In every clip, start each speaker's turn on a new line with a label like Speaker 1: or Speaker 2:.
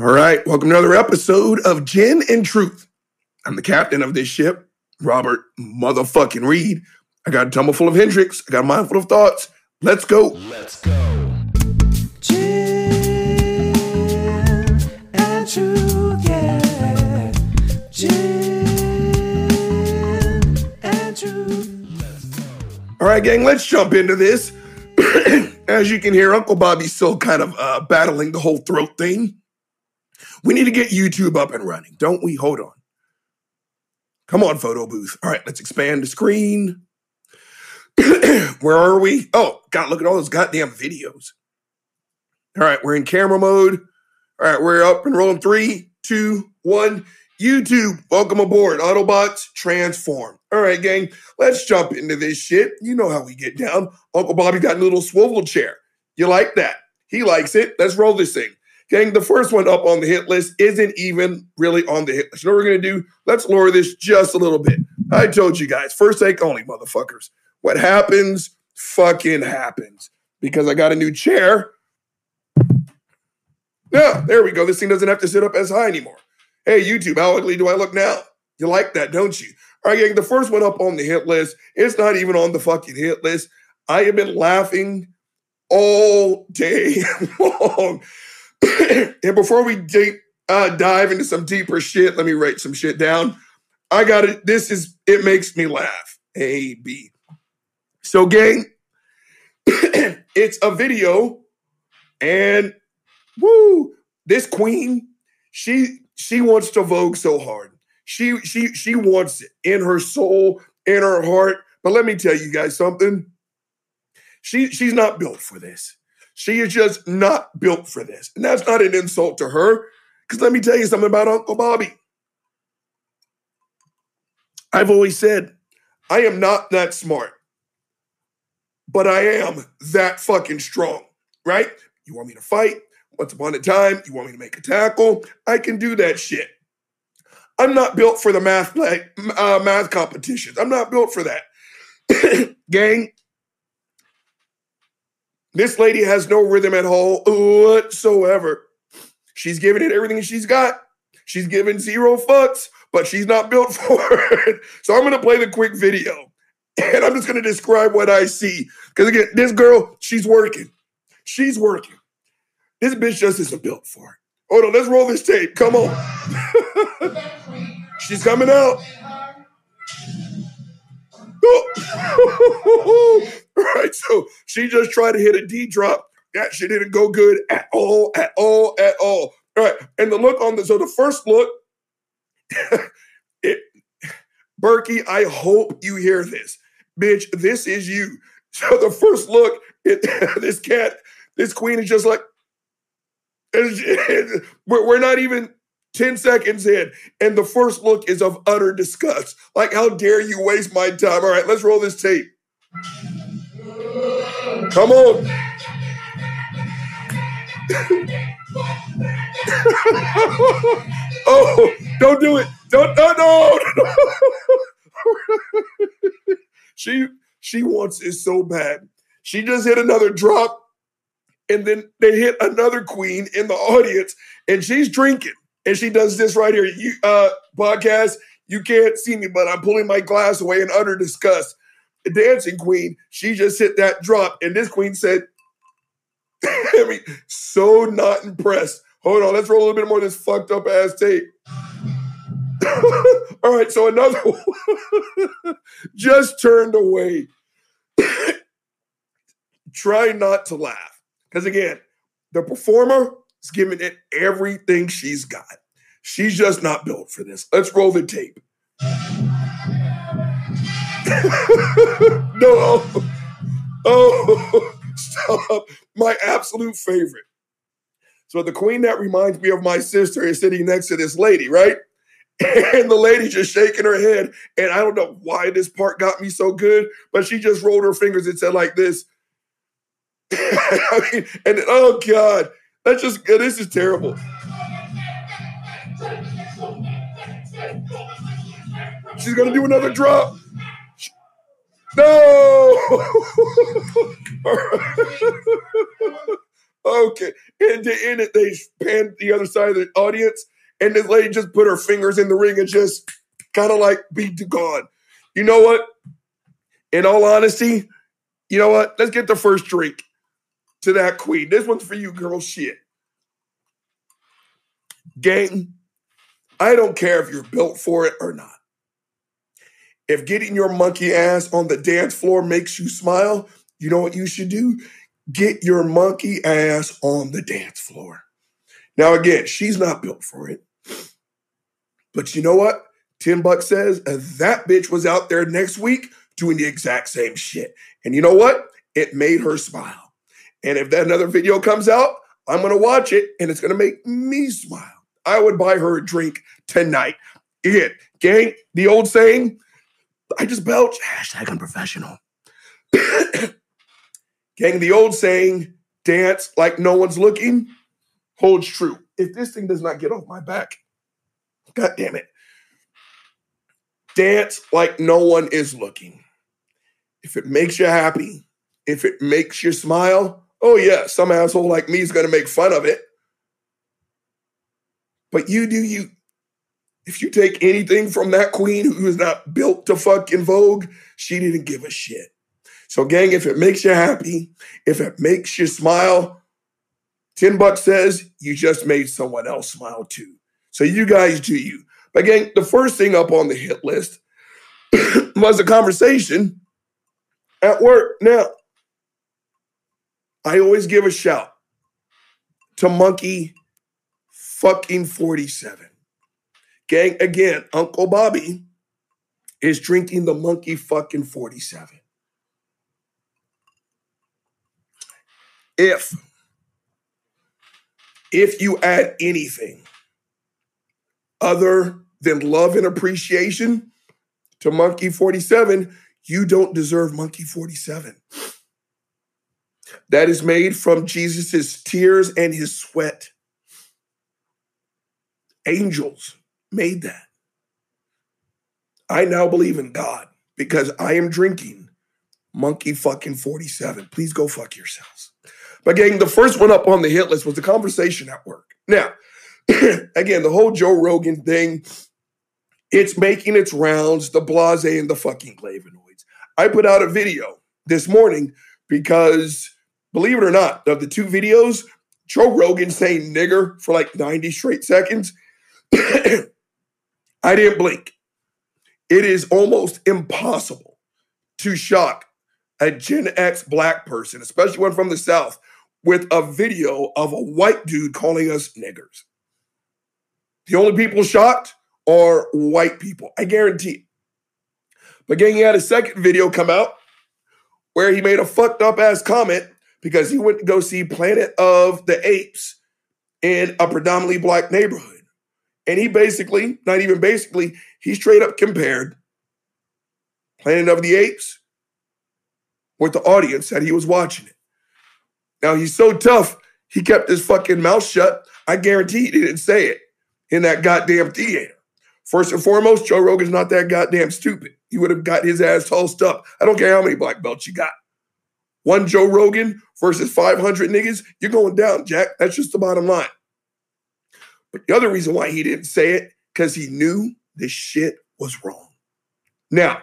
Speaker 1: All right, welcome to another episode of Gin and Truth. I'm the captain of this ship, Robert motherfucking Reed. I got a tumble full of Hendrick's. I got a mind full of thoughts. Let's go.
Speaker 2: Let's go.
Speaker 3: Gin and truth, yeah. Gin and truth.
Speaker 1: All right, gang, let's jump into this. As you can hear, Uncle Bobby's still kind of uh, battling the whole throat thing. We need to get YouTube up and running, don't we? Hold on. Come on, photo booth. All right, let's expand the screen. Where are we? Oh, God, look at all those goddamn videos. All right, we're in camera mode. All right, we're up and rolling. Three, two, one. YouTube, welcome aboard. Autobots transform. All right, gang, let's jump into this shit. You know how we get down. Uncle Bobby got a little swivel chair. You like that? He likes it. Let's roll this thing. Gang, the first one up on the hit list isn't even really on the hit list. You know what we're going to do? Let's lower this just a little bit. I told you guys, first take only, motherfuckers. What happens, fucking happens. Because I got a new chair. Yeah, there we go. This thing doesn't have to sit up as high anymore. Hey, YouTube, how ugly do I look now? You like that, don't you? All right, gang, the first one up on the hit list, it's not even on the fucking hit list. I have been laughing all day long. and before we deep, uh, dive into some deeper shit, let me write some shit down. I got it. This is, it makes me laugh. A, B. So, gang, it's a video, and woo, this queen, she she wants to vogue so hard. She she she wants it in her soul, in her heart. But let me tell you guys something. She she's not built for this. She is just not built for this. And that's not an insult to her. Because let me tell you something about Uncle Bobby. I've always said, I am not that smart, but I am that fucking strong, right? You want me to fight? Once upon a time, you want me to make a tackle? I can do that shit. I'm not built for the math like uh, math competitions. I'm not built for that. Gang, this lady has no rhythm at all whatsoever. She's giving it everything she's got. She's giving zero fucks, but she's not built for it. So I'm going to play the quick video and I'm just going to describe what I see. Because again, this girl, she's working. She's working. This bitch just isn't built for it. Hold on, let's roll this tape. Come on. she's coming out. Oh. Right, so she just tried to hit a D drop. That shit didn't go good at all, at all, at all. All right, and the look on the so the first look, it, Berkey, I hope you hear this, bitch. This is you. So the first look, it, this cat, this queen is just like, we're, we're not even 10 seconds in, and the first look is of utter disgust. Like, how dare you waste my time? All right, let's roll this tape. Come on. oh, don't do it. Don't no no. no. she she wants it so bad. She just hit another drop, and then they hit another queen in the audience, and she's drinking. And she does this right here. You uh podcast, you can't see me, but I'm pulling my glass away in utter disgust dancing queen, she just hit that drop. And this queen said, I mean, so not impressed. Hold on, let's roll a little bit more of this fucked up ass tape. All right, so another one just turned away. Try not to laugh. Because again, the performer is giving it everything she's got. She's just not built for this. Let's roll the tape. no. Oh, oh, stop. My absolute favorite. So the queen that reminds me of my sister is sitting next to this lady, right? And the lady just shaking her head. And I don't know why this part got me so good, but she just rolled her fingers and said like this. I mean, and oh God, that's just this is terrible. She's gonna do another drop. No! Okay. And to end it, they panned the other side of the audience, and this lady just put her fingers in the ring and just kind of like beat to God. You know what? In all honesty, you know what? Let's get the first drink to that queen. This one's for you, girl. Shit. Gang, I don't care if you're built for it or not. If getting your monkey ass on the dance floor makes you smile, you know what you should do? Get your monkey ass on the dance floor. Now, again, she's not built for it. But you know what? 10 Bucks says uh, that bitch was out there next week doing the exact same shit. And you know what? It made her smile. And if that another video comes out, I'm gonna watch it and it's gonna make me smile. I would buy her a drink tonight. Again, gang, the old saying, I just belch, hashtag unprofessional. gang, the old saying, dance like no one's looking, holds true. If this thing does not get off my back, god damn it. Dance like no one is looking. If it makes you happy, if it makes you smile, oh yeah, some asshole like me is gonna make fun of it. But you do you. If you take anything from that queen who is not built to fuck in Vogue, she didn't give a shit. So, gang, if it makes you happy, if it makes you smile, 10 bucks says you just made someone else smile too. So, you guys do you. But, gang, the first thing up on the hit list was a conversation at work. Now, I always give a shout to Monkey fucking 47. Gang, again, Uncle Bobby is drinking the Monkey fucking 47. If if you add anything other than love and appreciation to Monkey 47, you don't deserve Monkey 47. That is made from Jesus' tears and his sweat. Angels made that. I now believe in God because I am drinking Monkey fucking 47. Please go fuck yourselves. But gang, the first one up on the hit list was the conversation at work. Now, again, the whole Joe Rogan thing, it's making its rounds, the blase and the fucking flavonoids. I put out a video this morning because, believe it or not, of the two videos, Joe Rogan saying nigger for like 90 straight seconds, I didn't blink. It is almost impossible to shock a Gen X black person, especially one from the South, with a video of a white dude calling us niggers. The only people shocked are white people. I guarantee it. But gang, he had a second video come out where he made a fucked up ass comment because he went to go see Planet of the Apes in a predominantly black neighborhood. And he basically, not even basically, he straight up compared Planet of the Apes with the audience that he was watching it. Now he's so tough, he kept his fucking mouth shut. I guarantee he didn't say it in that goddamn theater. First and foremost, Joe Rogan's not that goddamn stupid. He would have got his ass tossed up. I don't care how many black belts you got. One Joe Rogan versus 500 niggas, you're going down, Jack. That's just the bottom line. But the other reason why he didn't say it, because he knew this shit was wrong. Now,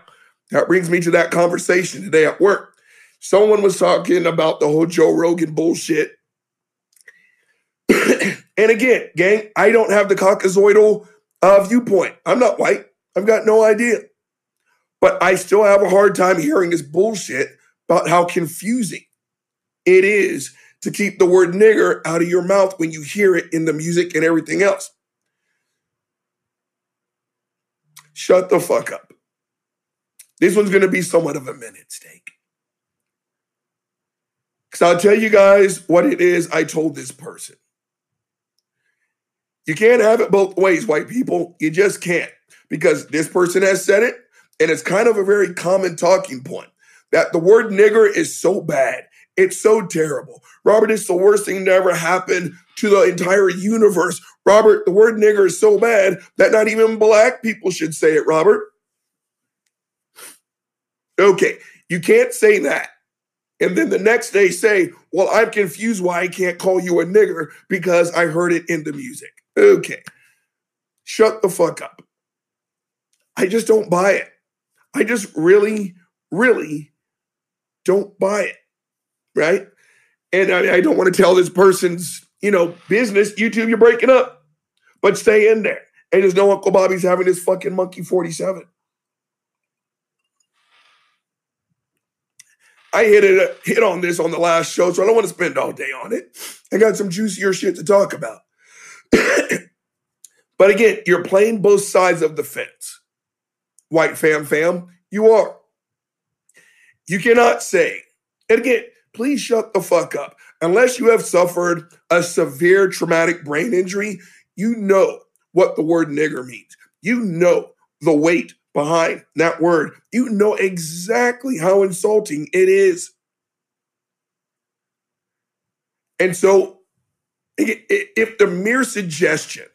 Speaker 1: that brings me to that conversation today at work. Someone was talking about the whole Joe Rogan bullshit. and again, gang, I don't have the caucasoidal uh, viewpoint. I'm not white. I've got no idea. But I still have a hard time hearing this bullshit about how confusing it is to keep the word nigger out of your mouth when you hear it in the music and everything else. Shut the fuck up. This one's going to be somewhat of a minute steak. Because I'll tell you guys what it is I told this person. You can't have it both ways, white people. You just can't. Because this person has said it, and it's kind of a very common talking point that the word nigger is so bad. It's so terrible. Robert, it's the worst thing to ever happen to the entire universe. Robert, the word nigger is so bad that not even black people should say it, Robert. Okay, you can't say that and then the next day say, Well, I'm confused why I can't call you a nigger because I heard it in the music. Okay. Shut the fuck up. I just don't buy it. I just really, really don't buy it. Right. And I, I don't want to tell this person's, you know, business. YouTube, you're breaking up, but stay in there. And there's no Uncle Bobby's having his fucking monkey 47. I hit it hit on this on the last show, so I don't want to spend all day on it. I got some juicier shit to talk about. but again, you're playing both sides of the fence. White fam fam, you are. You cannot say, and again, please shut the fuck up. Unless you have suffered a severe traumatic brain injury, you know what the word nigger means. You know the weight behind that word. You know exactly how insulting it is. And so, if the mere suggestion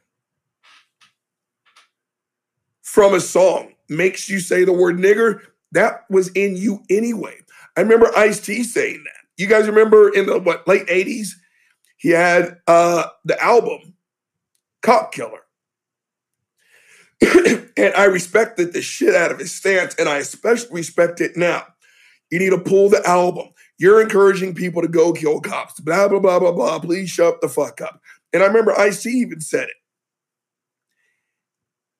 Speaker 1: from a song makes you say the word nigger, that was in you anyway. I remember Ice T saying that. You guys remember in the what late 80s? He had uh the album Cop Killer. and I respected the shit out of his stance, and I especially respect it now. You need to pull the album. You're encouraging people to go kill cops. Blah blah blah blah blah. Please shut the fuck up. And I remember Ice T even said it.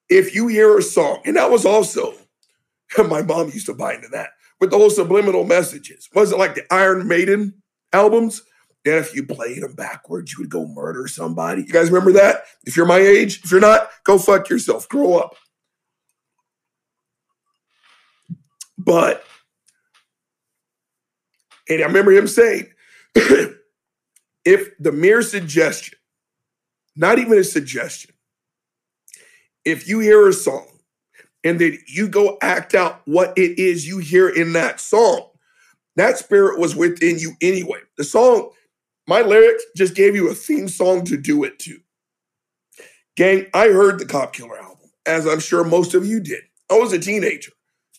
Speaker 1: If you hear a song, and that was also my mom used to buy into that with those subliminal messages. Was it like the Iron Maiden albums? That if you played them backwards, you would go murder somebody. You guys remember that? If you're my age, if you're not, go fuck yourself. Grow up. But, and I remember him saying, if the mere suggestion, not even a suggestion, if you hear a song and then you go act out what it is you hear in that song, that spirit was within you anyway. The song my lyrics just gave you a theme song to do it to. Gang, I heard the Cop Killer album, as I'm sure most of you did. I was a teenager.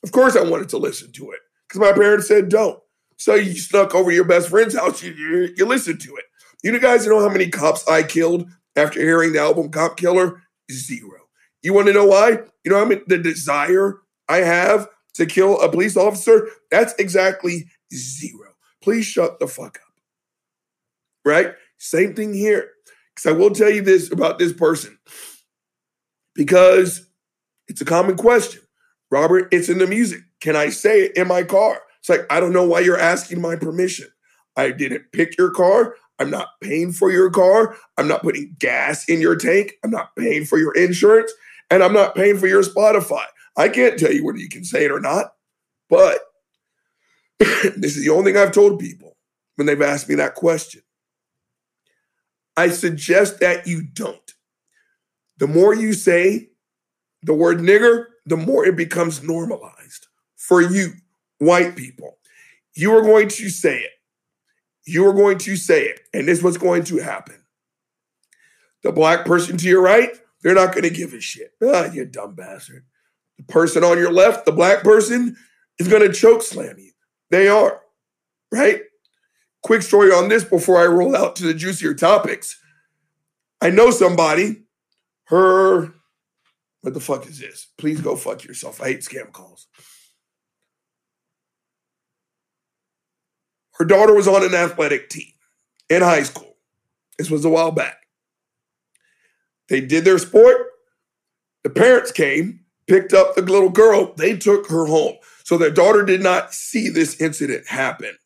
Speaker 1: Of course, I wanted to listen to it because my parents said don't. So you snuck over your best friend's house, you, you, you listened to it. You guys know how many cops I killed after hearing the album Cop Killer? Zero. You want to know why? You know, I mean, the desire I have to kill a police officer, that's exactly zero. Please shut the fuck up right? Same thing here. Because I will tell you this about this person, because it's a common question. Robert, it's in the music. Can I say it in my car? It's like, I don't know why you're asking my permission. I didn't pick your car. I'm not paying for your car. I'm not putting gas in your tank. I'm not paying for your insurance. And I'm not paying for your Spotify. I can't tell you whether you can say it or not. But this is the only thing I've told people when they've asked me that question. I suggest that you don't. The more you say the word nigger, the more it becomes normalized for you, white people. You are going to say it. You are going to say it. And this is what's going to happen. The black person to your right, they're not going to give a shit. Ah, you dumb bastard. The person on your left, the black person, is going to choke slam you. They are, right? quick story on this before I roll out to the juicier topics. I know somebody, her, what the fuck is this? Please go fuck yourself. I hate scam calls. Her daughter was on an athletic team in high school. This was a while back. They did their sport. The parents came, picked up the little girl, they took her home. So their daughter did not see this incident happen.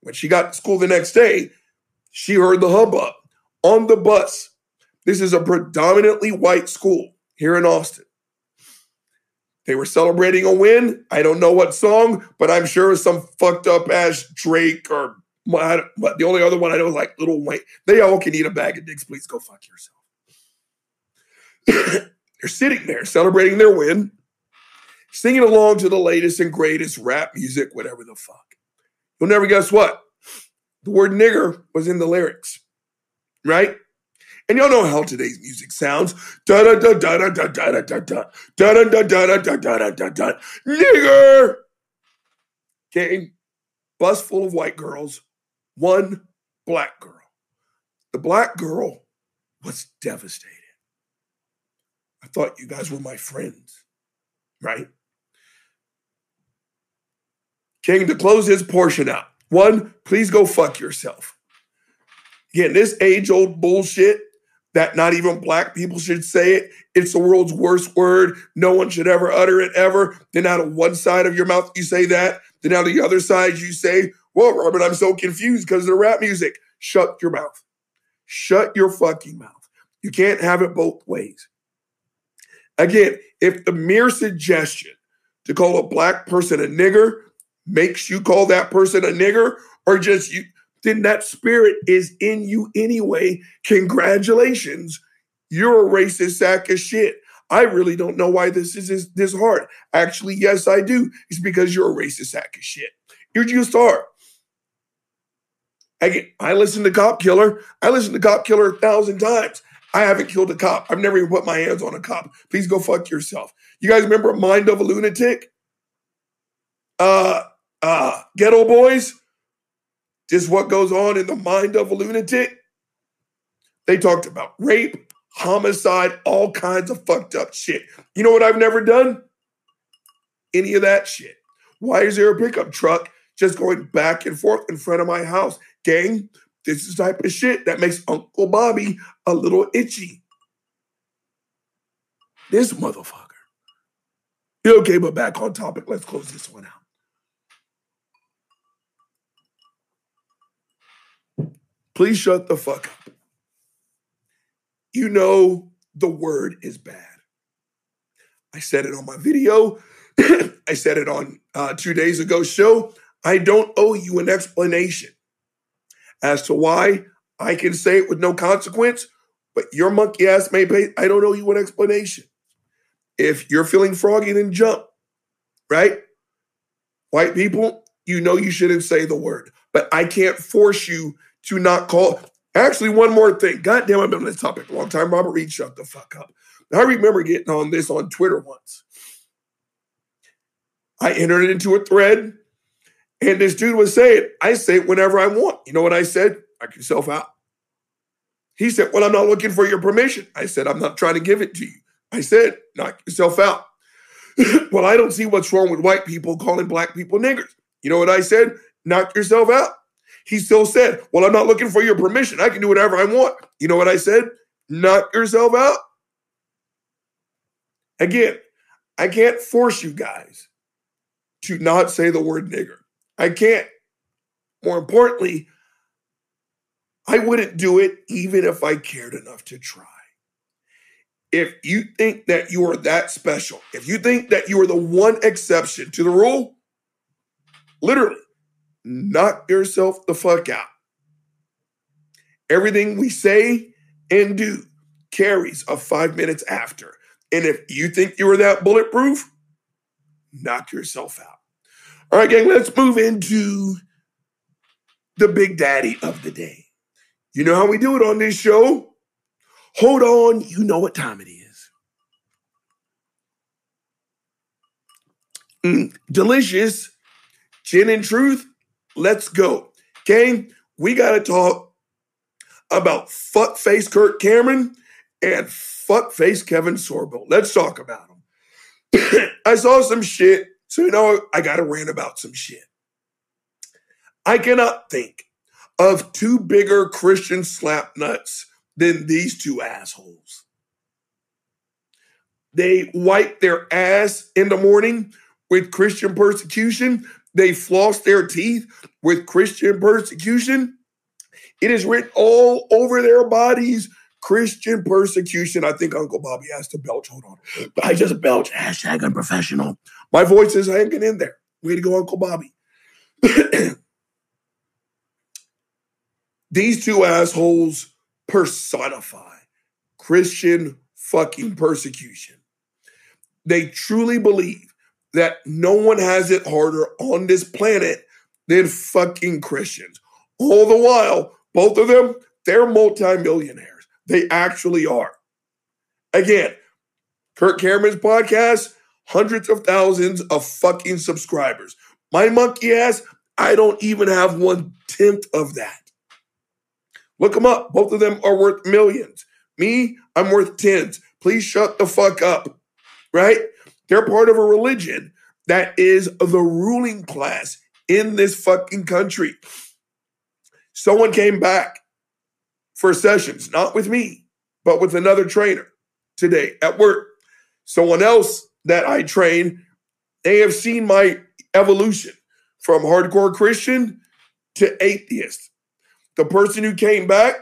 Speaker 1: When she got to school the next day, she heard the hubbub on the bus. This is a predominantly white school here in Austin. They were celebrating a win. I don't know what song, but I'm sure it was some fucked up ass Drake or the only other one I know is like Lil Wayne. They all can eat a bag of dicks. Please go fuck yourself. They're sitting there celebrating their win, singing along to the latest and greatest rap music, whatever the fuck. You'll never guess what? The word nigger was in the lyrics, right? And y'all know how today's music sounds. Da da da da da da da da da da da da da da da da da da da Nigger. Okay. bus full of white girls, one black girl. The black girl was devastated. I thought you guys were my friends, right? King, to close his portion out, one, please go fuck yourself. Again, this age old bullshit that not even black people should say it. It's the world's worst word. No one should ever utter it ever. Then out of one side of your mouth, you say that. Then out of the other side, you say, Well, Robert, I'm so confused because of the rap music. Shut your mouth. Shut your fucking mouth. You can't have it both ways. Again, if the mere suggestion to call a black person a nigger makes you call that person a nigger, or just you, then that spirit is in you anyway. Congratulations. You're a racist sack of shit. I really don't know why this is this, hard. Actually, yes, I do. It's because you're a racist sack of shit. You just are. Again, I listen to Cop Killer. I listen to Cop Killer a thousand times. I haven't killed a cop. I've never even put my hands on a cop. Please go fuck yourself. You guys remember Mind of a Lunatic? Uh, uh, Geto Boys? Just what goes on in the mind of a lunatic? They talked about rape, homicide, all kinds of fucked up shit. You know what I've never done? Any of that shit. Why is there a pickup truck just going back and forth in front of my house? Gang, this is the type of shit that makes Uncle Bobby a little itchy. This motherfucker. Okay, but back on topic. Let's close this one out. Please shut the fuck up. You know the word is bad. I said it on my video. I said it on uh, two days ago show. I don't owe you an explanation as to why I can say it with no consequence, but your monkey ass may pay. I don't owe you an explanation. If you're feeling froggy, then jump, right? White people, you know you shouldn't say the word, but I can't force you to not call. Actually, one more thing. God damn, I've been on this topic a long time. Robert Reed, shut the fuck up. I remember getting on this on Twitter once. I entered it into a thread, and this dude was saying, I say it whenever I want. You know what I said? Knock yourself out. He said, Well, I'm not looking for your permission. I said, I'm not trying to give it to you. I said, Knock yourself out. well, I don't see what's wrong with white people calling black people niggers. You know what I said? Knock yourself out. He still said, Well, I'm not looking for your permission. I can do whatever I want. You know what I said? Knock yourself out. Again, I can't force you guys to not say the word nigger. I can't. More importantly, I wouldn't do it even if I cared enough to try. If you think that you are that special, if you think that you are the one exception to the rule, literally, knock yourself the fuck out. Everything we say and do carries a five minutes after. And if you think you are that bulletproof, knock yourself out. All right, gang, let's move into the big daddy of the day. You know how we do it on this show? Hold on, you know what time it is. Mm, delicious gin and truth. Let's go. Gang, we got to talk about fuckface Kirk Cameron and fuckface Kevin Sorbo. Let's talk about them. I saw some shit, so you know I got to rant about some shit. I cannot think of two bigger Christian slap nuts than these two assholes. They wipe their ass in the morning with Christian persecution. They floss their teeth with Christian persecution. It is written all over their bodies. Christian persecution. I think Uncle Bobby has to belch. Hold on. I just belch. Hashtag unprofessional. My voice is hanging in there. Way to go, Uncle Bobby. These two assholes personify Christian fucking persecution. They truly believe that no one has it harder on this planet than fucking Christians. All the while, both of them, they're multimillionaires. They actually are. Again, Kirk Cameron's podcast, hundreds of thousands of fucking subscribers. My monkey ass, I don't even have one tenth of that. Look them up. Both of them are worth millions. Me, I'm worth tens. Please shut the fuck up. Right? They're part of a religion that is the ruling class in this fucking country. Someone came back for sessions, not with me, but with another trainer today at work. Someone else that I train, they have seen my evolution from hardcore Christian to atheist. The person who came back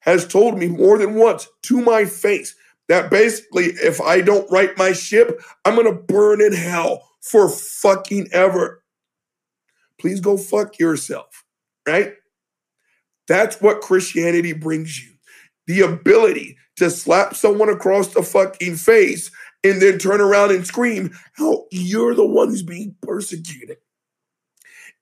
Speaker 1: has told me more than once to my face that basically, if I don't right my ship, I'm gonna burn in hell for fucking ever. Please go fuck yourself, right? That's what Christianity brings you the ability to slap someone across the fucking face and then turn around and scream how you're the one who's being persecuted.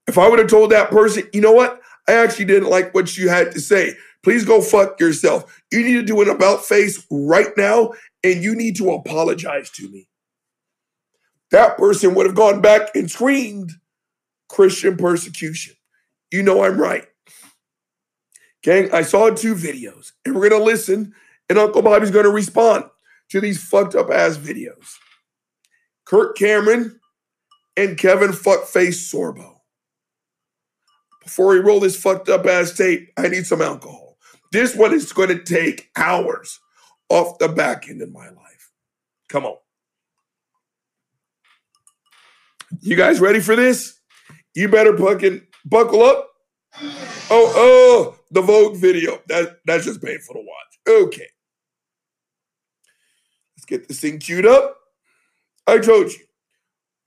Speaker 1: If I would have told that person, you know what? I actually didn't like what you had to say. Please go fuck yourself. You need to do an about face right now and you need to apologize to me. That person would have gone back and screamed Christian persecution. You know I'm right. Gang, I saw two videos and we're going to listen and Uncle Bobby's going to respond to these fucked up ass videos. Kirk Cameron and Kevin Fuckface Sorbo. Before we roll this fucked up ass tape, I need some alcohol. This one is going to take hours off the back end of my life. Come on. You guys ready for this? You better fucking buckle up. Oh, oh, the Vogue video. That that's just painful to watch. Okay. Get this thing queued up. I told you.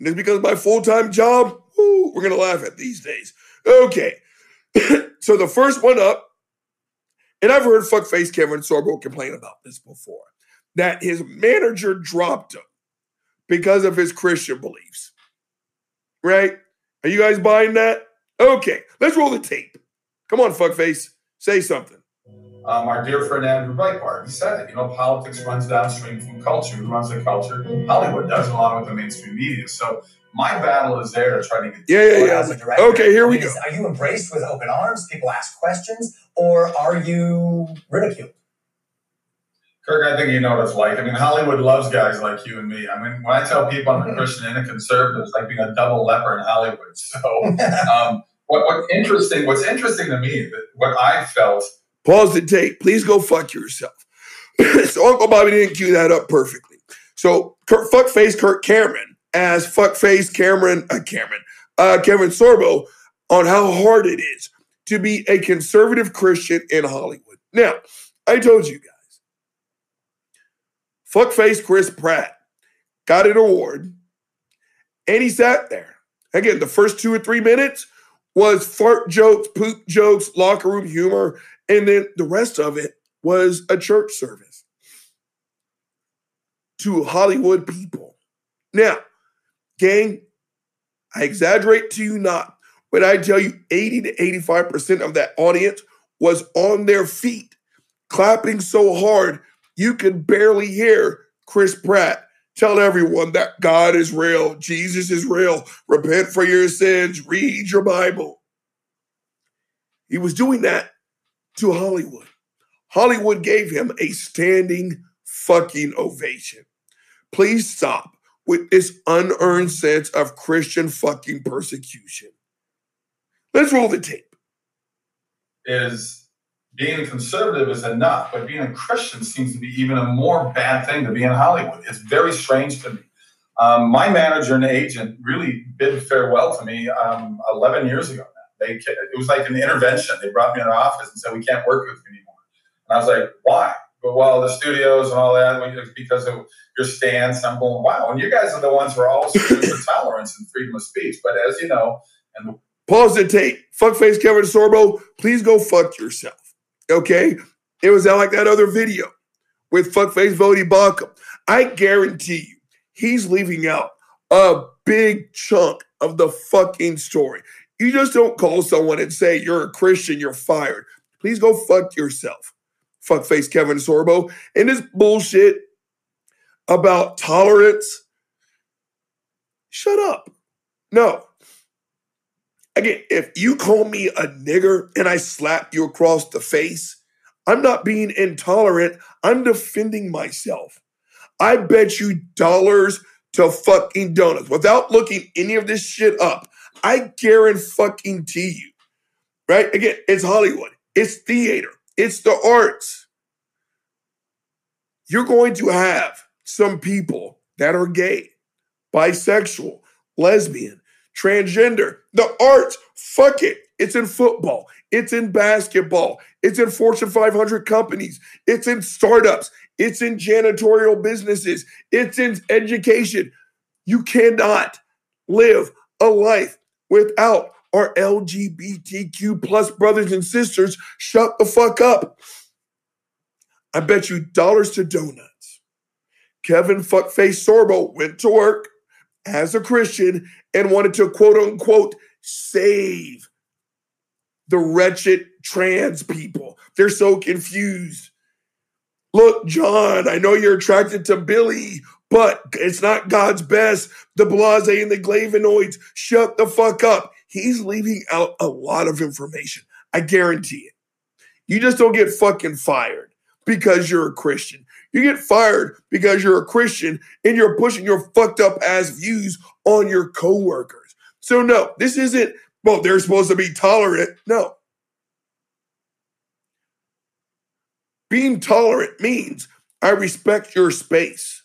Speaker 1: And because of my full-time job. Woo, we're gonna laugh at these days. Okay. so the first one up, and I've heard fuckface Kevin Sorbo complain about this before, that his manager dropped him because of his Christian beliefs. Right? Are you guys buying that? Okay, let's roll the tape. Come on, fuckface. Say something.
Speaker 2: Um, our dear friend Andrew Breitbart, he said it. You know, politics runs downstream from culture. Who runs the culture? Hollywood does, along with the mainstream media. So my battle is there to try to get.
Speaker 1: Yeah, yeah,
Speaker 4: Well, as a
Speaker 1: yeah.
Speaker 4: director,
Speaker 1: Okay, here
Speaker 4: I
Speaker 1: we
Speaker 4: mean,
Speaker 1: go.
Speaker 4: Are you embraced with open arms? People ask questions, or are you ridiculed?
Speaker 2: Kirk, I think you know what it's like. I mean, Hollywood loves guys like you and me. I mean, when I tell people I'm a Christian and a conservative, it's like being a double leper in Hollywood. So, um, what, what interesting? What's interesting to me, that what I felt
Speaker 1: Pause the tape. Please go fuck yourself. so Uncle Bobby didn't cue that up perfectly. So Kirk, fuckface Kirk Cameron as fuckface Cameron, uh, Cameron, uh, Kevin Sorbo on how hard it is to be a conservative Christian in Hollywood. Now, I told you guys, fuckface Chris Pratt got an award and he sat there. Again, the first two or three minutes was fart jokes, poop jokes, locker room humor, and then the rest of it was a church service to Hollywood people. Now, gang, I exaggerate to you not, but I tell you 80 to 85% of that audience was on their feet, clapping so hard you could barely hear Chris Pratt tell everyone that God is real, Jesus is real, repent for your sins, read your Bible. He was doing that to Hollywood. Hollywood gave him a standing fucking ovation. Please stop with this unearned sense of Christian fucking persecution. Let's roll the tape.
Speaker 2: is being conservative is enough, but being a Christian seems to be even a more bad thing to be in Hollywood. It's very strange to me. Um, my manager and agent really bid farewell to me um, 11 years ago. They, it was like an intervention. They brought me in their office and said, "We can't work with you anymore." And I was like, "Why?" But well, the studios and all that, because of your stance. I'm going, "Wow!" And you guys are the ones who are also for tolerance and freedom of speech. But as you know, and
Speaker 1: Pause the tape. Fuckface Kevin Sorbo, please go fuck yourself. Okay? It was like that other video with Fuckface Voddie Baucham. I guarantee you, he's leaving out a big chunk of the fucking story. You just don't call someone and say you're a Christian, you're fired. Please go fuck yourself. Fuckface Kevin Sorbo. And this bullshit about tolerance. Shut up. No. Again, if you call me a nigger and I slap you across the face, I'm not being intolerant. I'm defending myself. I bet you dollars to fucking donuts without looking any of this shit up. I guarantee you, right? Again, it's Hollywood, it's theater, it's the arts. You're going to have some people that are gay, bisexual, lesbian, transgender. The arts, fuck it. It's in football, it's in basketball, it's in Fortune 500 companies, it's in startups, it's in janitorial businesses, it's in education. You cannot live a life without our LGBTQ plus brothers and sisters. Shut the fuck up. I bet you dollars to donuts. Kevin Fuckface Sorbo went to work as a Christian and wanted to quote unquote save the wretched trans people. They're so confused. Look, John, I know you're attracted to Billy, but it's not God's best. The blase and the glavinoids, shut the fuck up. He's leaving out a lot of information. I guarantee it. You just don't get fucking fired because you're a Christian. You get fired because you're a Christian and you're pushing your fucked up ass views on your coworkers. So no, this isn't, well, they're supposed to be tolerant. No. Being tolerant means I respect your space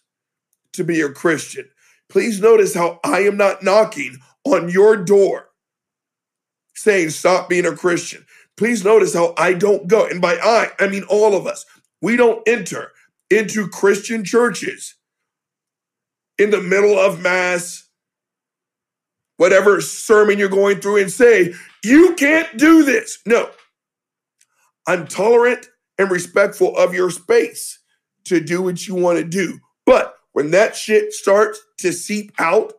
Speaker 1: to be a Christian. Please notice how I am not knocking on your door saying stop being a Christian. Please notice how I don't go, and by I, I mean all of us. We don't enter into Christian churches in the middle of Mass, whatever sermon you're going through, and say, You can't do this. No. I'm tolerant and respectful of your space to do what you want to do. But when that shit starts to seep out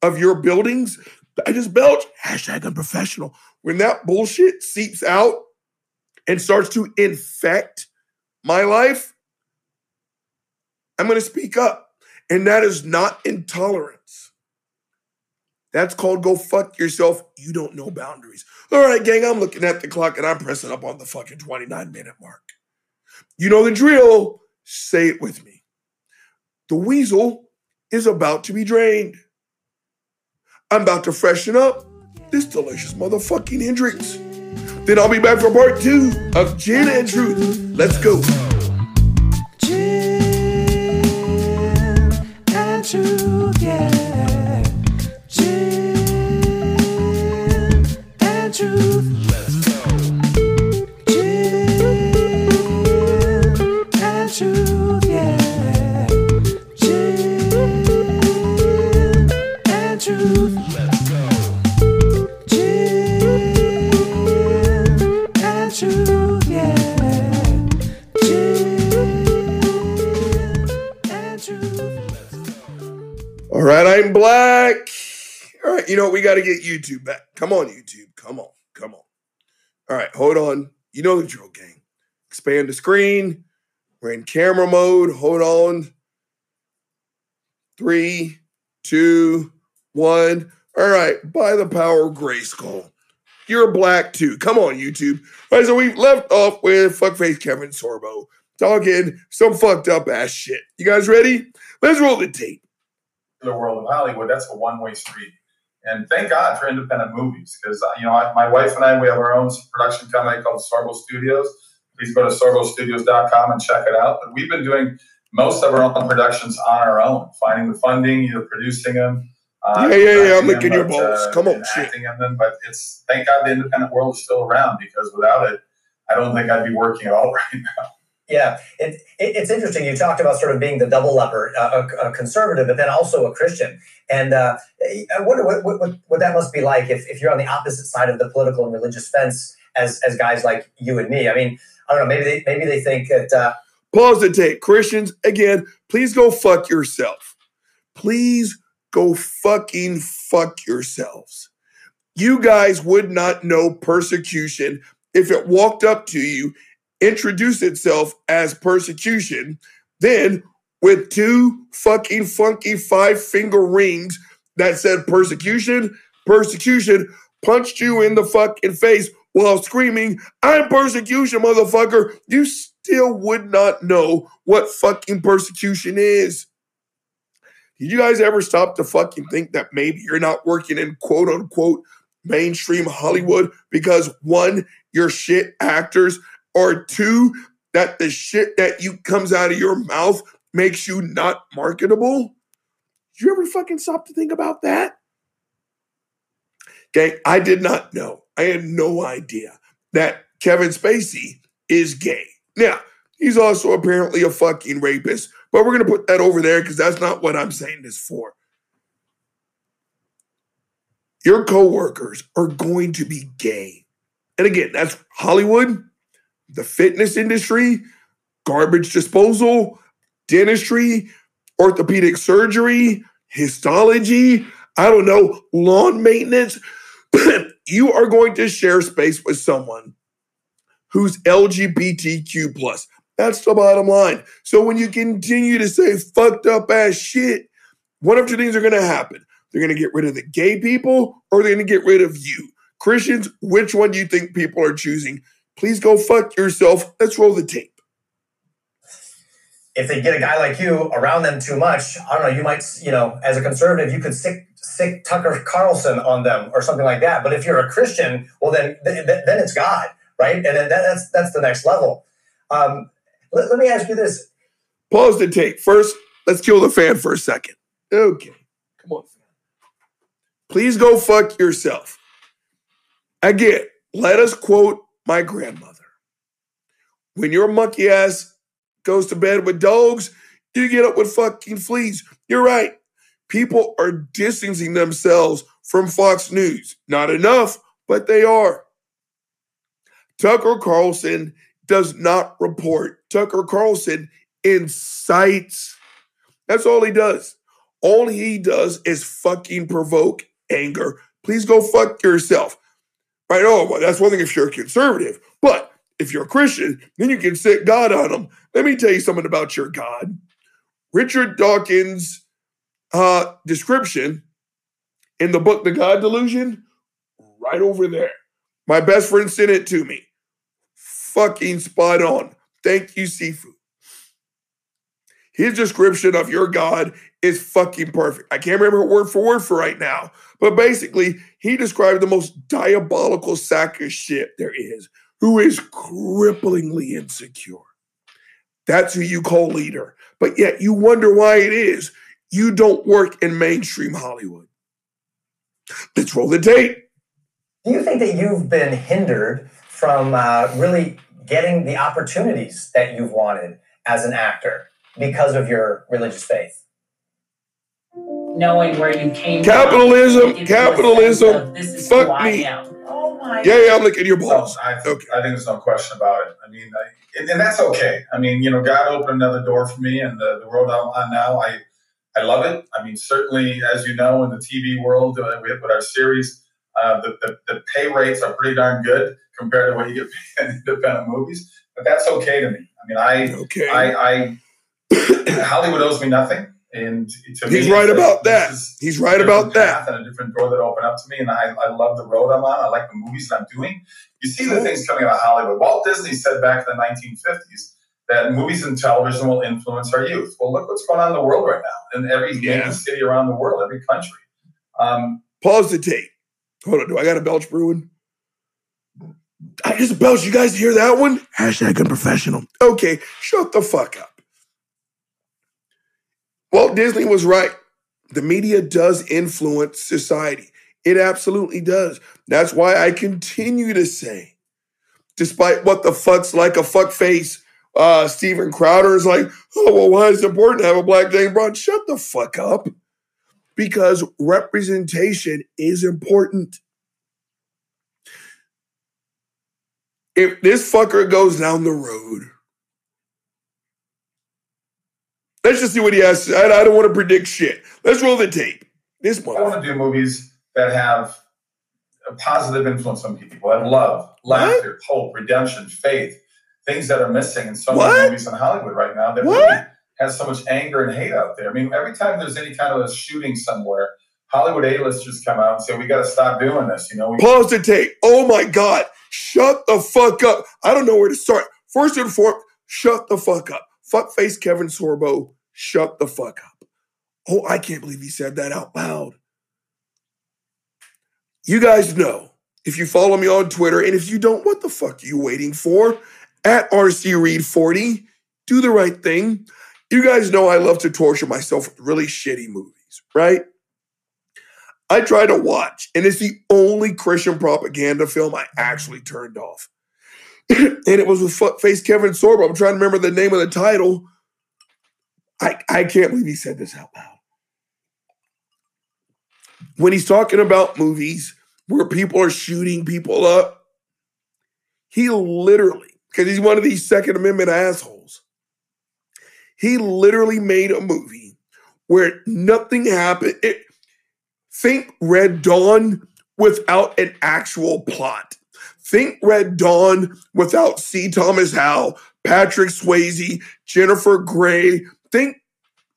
Speaker 1: of your buildings, I just belch, hashtag unprofessional. When that bullshit seeps out and starts to infect my life, I'm going to speak up. And that is not intolerance. That's called go fuck yourself. You don't know boundaries. All right, gang, I'm looking at the clock and I'm pressing up on the fucking 29 minute mark. You know the drill. Say it with me. The weasel is about to be drained. I'm about to freshen up this delicious motherfucking Hendrick's. Then I'll be back for part two of Gin and Truth. Let's go. All right, I'm black. All right, you know? We got to get YouTube back. Come on, YouTube. Come on. Come on. All right, hold on. You know the drill, gang. Expand the screen. We're in camera mode. Hold on. Three, two, one. All right, by the power of Grayskull. You're black too. Come on, YouTube. All right, so we left off with fuckface Kevin Sorbo talking some fucked up ass shit. You guys ready? Let's roll the tape.
Speaker 2: The world of Hollywood, that's a one-way street. And thank God for independent movies because you know I, my wife and I we have our own production company called Sorbo Studios. Please go to sorbostudios.com and check it out. But we've been doing most of our own productions on our own, finding the funding, either producing them. uh,
Speaker 1: Yeah, yeah, yeah, I'm licking your balls. Come on, shit.
Speaker 2: in them. But it's thank God the independent world is still around because without it, I don't think I'd be working at all right now.
Speaker 4: Yeah, it, it, it's interesting. You talked about sort of being the double leopard, uh, a, a conservative, but then also a Christian. And uh, I wonder what, what, what, what that must be like if, if you're on the opposite side of the political and religious fence as, as guys like you and me. I mean, I don't know. Maybe they maybe they think that uh,
Speaker 1: Pause the tape. Christians, again, please go fuck yourself. Please go fucking fuck yourselves. You guys would not know persecution if it walked up to you, introduced itself as persecution, then with two fucking funky five finger rings that said persecution, persecution, punched you in the fucking face while screaming, I'm persecution, motherfucker, you still would not know what fucking persecution is. Did you guys ever stop to fucking think that maybe you're not working in quote unquote mainstream Hollywood because one, you're shit actors, or two, that the shit that you comes out of your mouth makes you not marketable? Did you ever fucking stop to think about that? Okay, I did not know. I had no idea that Kevin Spacey is gay. Now, he's also apparently a fucking rapist, but we're going to put that over there because that's not what I'm saying this for. Your coworkers are going to be gay. And again, that's Hollywood, the fitness industry, garbage disposal, dentistry, orthopedic surgery, histology, I don't know, lawn maintenance. you are going to share space with someone who's LGBTQ plus. That's the bottom line. So when you continue to say fucked up ass shit, one of two things are going to happen. They're going to get rid of the gay people or they're going to get rid of you. Christians, which one do you think people are choosing? Please go fuck yourself. Let's roll the tape.
Speaker 4: if they get a guy like you around them too much, I don't know, you might, you know, as a conservative, you could sic, sic Tucker Carlson on them or something like that. But if you're a Christian, well, then th- th- then it's God, right? And then that, that's that's the next level. Um, let, let me ask you this:
Speaker 1: Pause the tape. First, let's kill the fan for a second. Okay. Come on. Please go fuck yourself. Again, let us quote my grandmother. When your monkey ass goes to bed with dogs, you get up with fucking fleas. You're right. People are distancing themselves from Fox News. Not enough, but they are. Tucker Carlson does not report. Tucker Carlson incites. That's all he does. All he does is fucking provoke anger. Please go fuck yourself. Right? Oh, well, that's one thing if you're a conservative. But if you're a Christian, then you can sit God on them. Let me tell you something about your God. Richard Dawkins' uh, description in the book The God Delusion, right over there. My best friend sent it to me. Fucking spot on. Thank you, Sifu. His description of your God is fucking perfect. I can't remember word for word for right now, but basically, he described the most diabolical sack of shit there is, who is cripplingly insecure. That's who you call leader. But yet you wonder why it is you don't work in mainstream Hollywood. Let's roll the tape.
Speaker 4: Do you think that you've been hindered from uh, really getting the opportunities that you've wanted as an actor because of your religious faith?
Speaker 5: Knowing where you came
Speaker 1: Capitalism,
Speaker 5: from. It gives you a sense
Speaker 1: capitalism,
Speaker 5: of, This is
Speaker 1: fuck me.
Speaker 5: Oh my
Speaker 1: Yeah, yeah, I'm looking at your
Speaker 2: No,
Speaker 1: balls.
Speaker 2: I,
Speaker 1: Okay.
Speaker 2: I think there's no question about it. I mean, I, and, and that's okay. I mean, you know, God opened another door for me, and the, the road I'm on now, I I love it. I mean, certainly, as you know, in the TV world, uh, with, with our series, uh, the, the the pay rates are pretty darn good compared to what you get paid in independent movies. But that's okay to me. I mean, I
Speaker 1: Okay.
Speaker 2: I, I Hollywood owes me nothing, and
Speaker 1: He's right about that. He's right about that.
Speaker 2: And a different door that opened up to me, and I, I love the road I'm on. I like the movies that I'm doing. You see the things coming out of Hollywood. Walt Disney said back in the 1950s that movies and television will influence our youth. Well, look what's going on in the world right now, in every
Speaker 1: Yeah.
Speaker 2: city around the world, every country. Um,
Speaker 1: Pause the tape. Hold on. Do I got a belch brewing? I just belched. You guys hear that one? Hashtag unprofessional. Okay, shut the fuck up. Walt Disney was right. The media does influence society. It absolutely does. That's why I continue to say, despite what the fuck's like a fuck face, uh, Steven Crowder is like, oh, well, why is it important to have a black James Bond? Shut the fuck up because representation is important. If this fucker goes down the road, let's just see what he has. I, I don't want to predict shit. Let's roll the tape. This
Speaker 2: I want to do movies that have a positive influence on people, have love, laughter, hope, redemption, faith, things that are missing in so
Speaker 1: What?
Speaker 2: many movies in Hollywood right now that
Speaker 1: What?
Speaker 2: really has so much anger and hate out there. I mean, every time there's any kind of a shooting somewhere, Hollywood A-listers come out and say, we got to stop doing this. You know, we,
Speaker 1: Pause the tape. Oh my God. Shut the fuck up. I don't know where to start. First and foremost, shut the fuck up. Fuck face Kevin Sorbo. Shut the fuck up. Oh, I can't believe he said that out loud. You guys know if you follow me on Twitter, and if you don't, what the fuck are you waiting for? At RC Reed 40, do the right thing. You guys know I love to torture myself with really shitty movies, right? I try to watch, and it's the only Christian propaganda film I actually turned off. and it was with face Kevin Sorbo. I'm trying to remember the name of the title. I, I can't believe he said this out loud. When he's talking about movies where people are shooting people up, he literally, because he's one of these Second Amendment assholes, he literally made a movie where nothing happened. It, think Red Dawn without an actual plot. Think Red Dawn without C. Thomas Howell, Patrick Swayze, Jennifer Grey. Think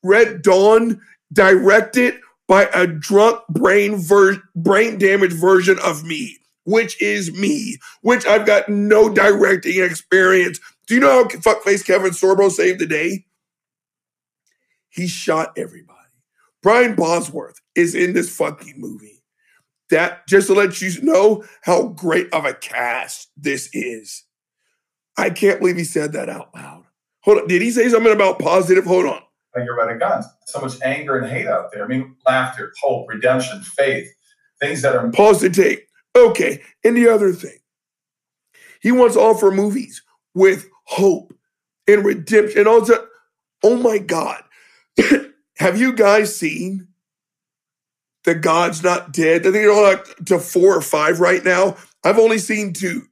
Speaker 1: Red Dawn directed by a drunk brain ver- brain damaged version of me, which is me, which I've got no directing experience. Do you know how fuckface Kevin Sorbo saved the day? He shot everybody. Brian Bosworth is in this fucking movie. That just to let you know how great of a cast this is. I can't believe he said that out loud. Hold on. Did he say something about positive? Hold on.
Speaker 2: you're of guns. So much anger and hate out there. I mean, laughter, hope, redemption, faith, things that are
Speaker 1: Pause the tape. Okay. And the other thing, he wants to offer movies with hope and redemption. And also, oh my God. Have you guys seen The God's Not Dead? I think you're all like to four or five right now. I've only seen two.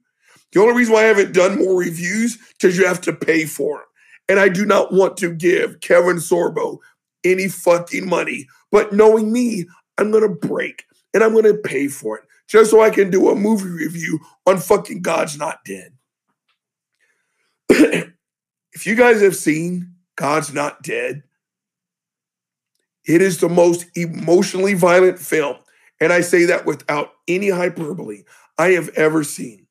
Speaker 1: The only reason why I haven't done more reviews because you have to pay for them. And I do not want to give Kevin Sorbo any fucking money. But knowing me, I'm going to break and I'm going to pay for it just so I can do a movie review on fucking God's Not Dead. if you guys have seen God's Not Dead, it is the most emotionally violent film, and I say that without any hyperbole, I have ever seen.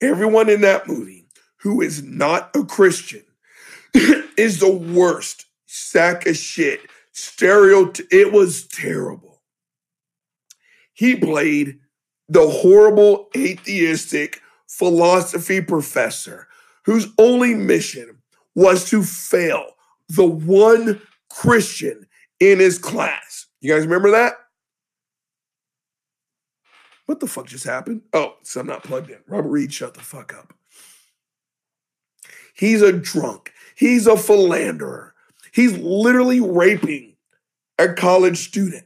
Speaker 1: Everyone in that movie who is not a Christian is the worst sack of shit. Stereo, it was terrible. He played the horrible atheistic philosophy professor whose only mission was to fail the one Christian in his class. You guys remember that? What the fuck just happened? Oh, so I'm not plugged in. Robert Reed, shut the fuck up. He's a drunk. He's a philanderer. He's literally raping a college student.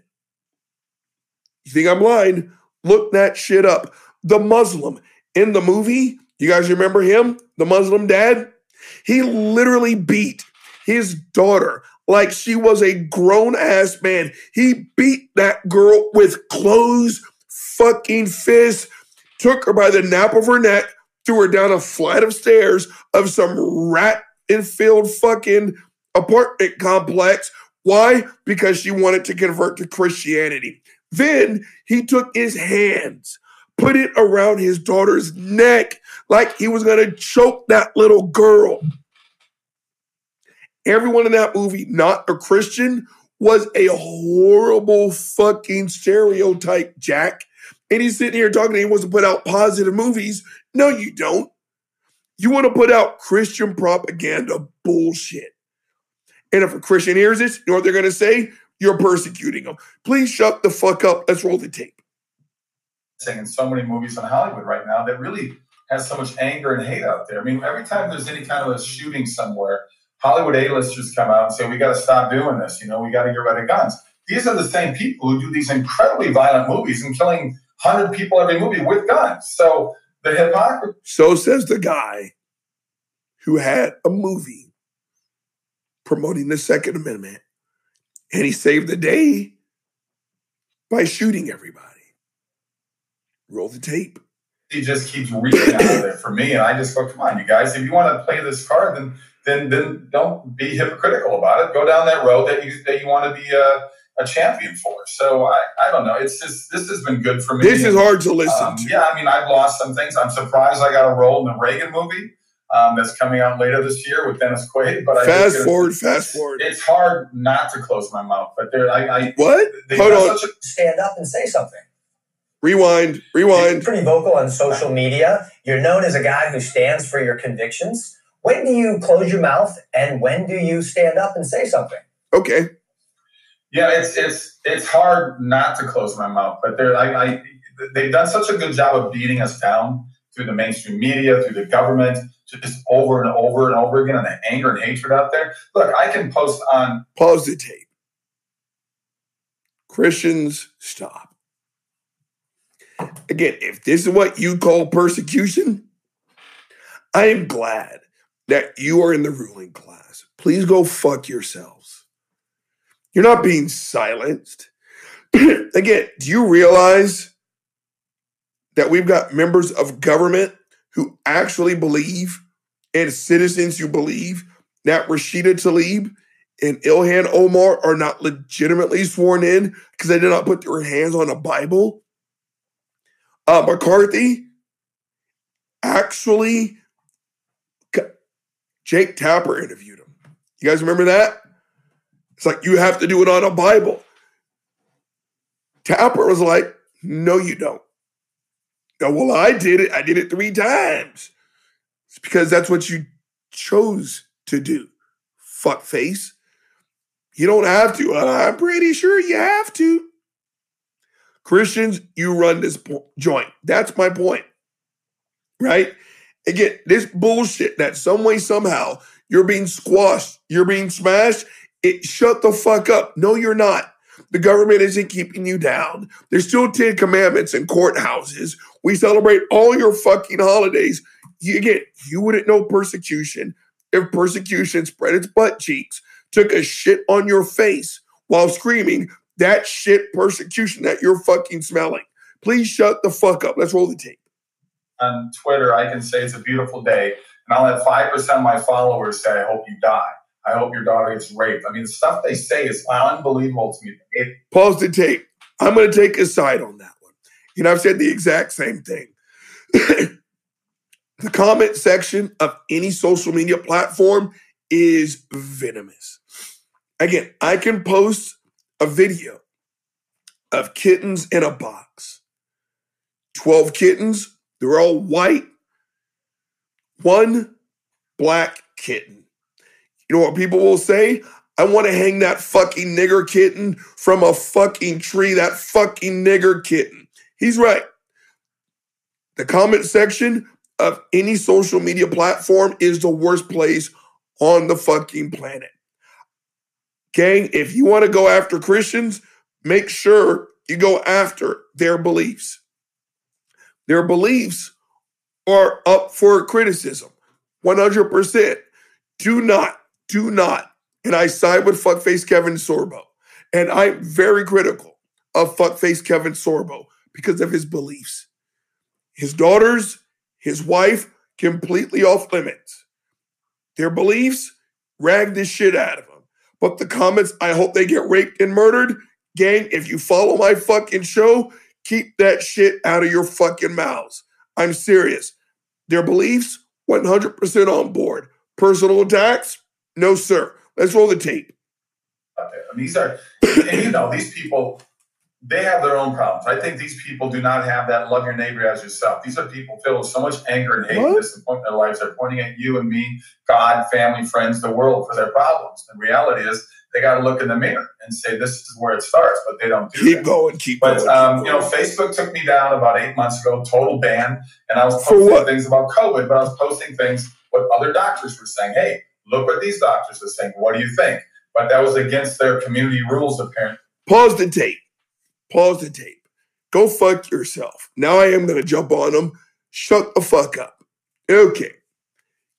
Speaker 1: You think I'm lying? Look that shit up. The Muslim in the movie, you guys remember him? The Muslim dad? He literally beat his daughter like she was a grown ass man. He beat that girl with closed fucking fists, took her by the nape of her neck, threw her down a flight of stairs of some rat infilled fucking apartment complex. Why? Because she wanted to convert to Christianity. Then he took his hands, put it around his daughter's neck like he was going to choke that little girl. Everyone in that movie, not a Christian, was a horrible fucking stereotype, Jack. And he's sitting here talking, he wants to put out positive movies. No, you don't. You want to put out Christian propaganda bullshit. And if a Christian hears this, you know what they're going to say? You're persecuting them. Please shut the fuck up. Let's roll the tape.
Speaker 2: in so many movies in Hollywood right now that really has so much anger and hate out there. I mean, every time there's any kind of a shooting somewhere, Hollywood A-listers come out and say, we got to stop doing this. You know, we got to get rid of guns. These are the same people who do these incredibly violent movies and killing 100 people every movie with guns. So the hypocrisy
Speaker 1: So says the guy who had a movie promoting the Second Amendment, and he saved the day by shooting everybody. Roll the tape.
Speaker 2: He just keeps reaching out of there for me. And I just go, come on, you guys, if you want to play this card, then then then don't be hypocritical about it. Go down that road that you that you want to be a, a champion for. So I, I don't know. It's just this has been good for me.
Speaker 1: This is hard to listen
Speaker 2: Um,
Speaker 1: to.
Speaker 2: yeah, I mean, I've lost some things. I'm surprised I got a role in the Reagan movie um, that's coming out later this year with Dennis Quaid. But I
Speaker 1: Fast
Speaker 2: think
Speaker 1: forward,
Speaker 2: it's-
Speaker 1: fast forward.
Speaker 2: It's hard not to close my mouth, but there, I, I
Speaker 1: What?
Speaker 2: they've
Speaker 1: Hold on.
Speaker 2: such a
Speaker 4: Stand up and say something.
Speaker 1: Rewind, rewind.
Speaker 4: You're
Speaker 1: rewind.
Speaker 4: pretty vocal on social media. You're known as a guy who stands for your convictions. When do you close your mouth and when do you stand up and say something?
Speaker 1: Okay.
Speaker 2: Yeah, it's it's it's hard not to close my mouth, but they're I, I they've done such a good job of beating us down through the mainstream media, through the government, just over and over and over again, and the anger and hatred out there. Look, I can post on
Speaker 1: Pause the tape. Christians, stop. Again, if this is what you call persecution, I am glad that you are in the ruling class. Please go fuck yourselves. You're not being silenced. Again, do you realize that we've got members of government who actually believe and citizens who believe that Rashida Tlaib and Ilhan Omar are not legitimately sworn in because they did not put their hands on a Bible. Uh, McCarthy actually, Jake Tapper interviewed him. You guys remember that? It's like you have to do it on a Bible. Tapper was like, "No, you don't." Well, I did it. I did it three times. It's because that's what you chose to do. Fuck face. You don't have to. I'm pretty sure you have to. Christians, you run this po- joint. That's my point. Right? Again, this bullshit that some way, somehow, you're being squashed, you're being smashed, it shut the fuck up. No, you're not. The government isn't keeping you down. There's still 10 commandments in courthouses. We celebrate all your fucking holidays. You, again, you wouldn't know persecution if persecution spread its butt cheeks, took a shit on your face while screaming that shit persecution that you're fucking smelling. Please shut the fuck up. Let's roll the tape.
Speaker 2: On Twitter, I can say it's a beautiful day, and I'll have five percent of my followers say, "I hope you die. I hope your daughter gets raped." I mean, the stuff they say is unbelievable to me. It,
Speaker 1: Pause the tape. I'm going to take a side on that one. You know, I've said the exact same thing. the comment section of any social media platform is venomous. Again, I can post a video of kittens in a box. 12 kittens, they're all white. One black kitten. You know what people will say? I want to hang that fucking nigger kitten from a fucking tree, that fucking nigger kitten. He's right. The comment section of any social media platform is the worst place on the fucking planet. Gang, if you want to go after Christians, make sure you go after their beliefs. Their beliefs are up for criticism 100%. Do not, do not and I side with fuckface Kevin Sorbo. And I'm very critical of fuckface Kevin Sorbo because of his beliefs. His daughters, his wife, completely off limits. Their beliefs rag this shit out of them. But the comments, I hope they get raped and murdered. Gang, if you follow my fucking show, keep that shit out of your fucking mouths. I'm serious. Their beliefs, 100% on board. Personal attacks, no sir. Let's roll the tape.
Speaker 2: out there. And these are, and you know, these people, they have their own problems. I think these people do not have that love your neighbor as yourself. These are people filled with so much anger and hate and
Speaker 1: What?
Speaker 2: disappointment in their lives. They're pointing at you and me, God, family, friends, the world for their problems. And reality is, they got to look in the mirror and say, this is where it starts, but they don't do
Speaker 1: Keep
Speaker 2: that.
Speaker 1: going, keep
Speaker 2: But
Speaker 1: going.
Speaker 2: um, you know. Facebook took me down about eight months ago, total ban, and I was posting things about COVID, but I was posting things what other doctors were saying. Hey, look what these doctors are saying. What do you think? But that was against their community rules, apparently.
Speaker 1: Pause the tape. Pause the tape. Go fuck yourself. Now I am going to jump on them. Shut the fuck up. Okay.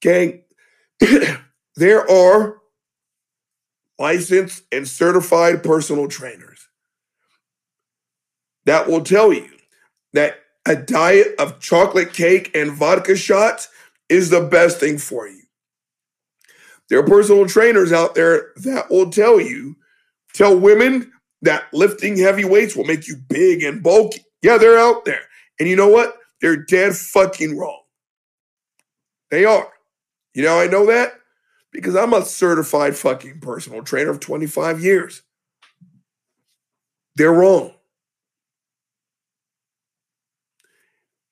Speaker 1: Gang, there are licensed and certified personal trainers that will tell you that a diet of chocolate cake and vodka shots is the best thing for you. There are personal trainers out there that will tell you, tell women that lifting heavy weights will make you big and bulky. Yeah, they're out there. And you know what? They're dead fucking wrong. They are. You know, I know that because I'm a certified fucking personal trainer of 25 years. They're wrong.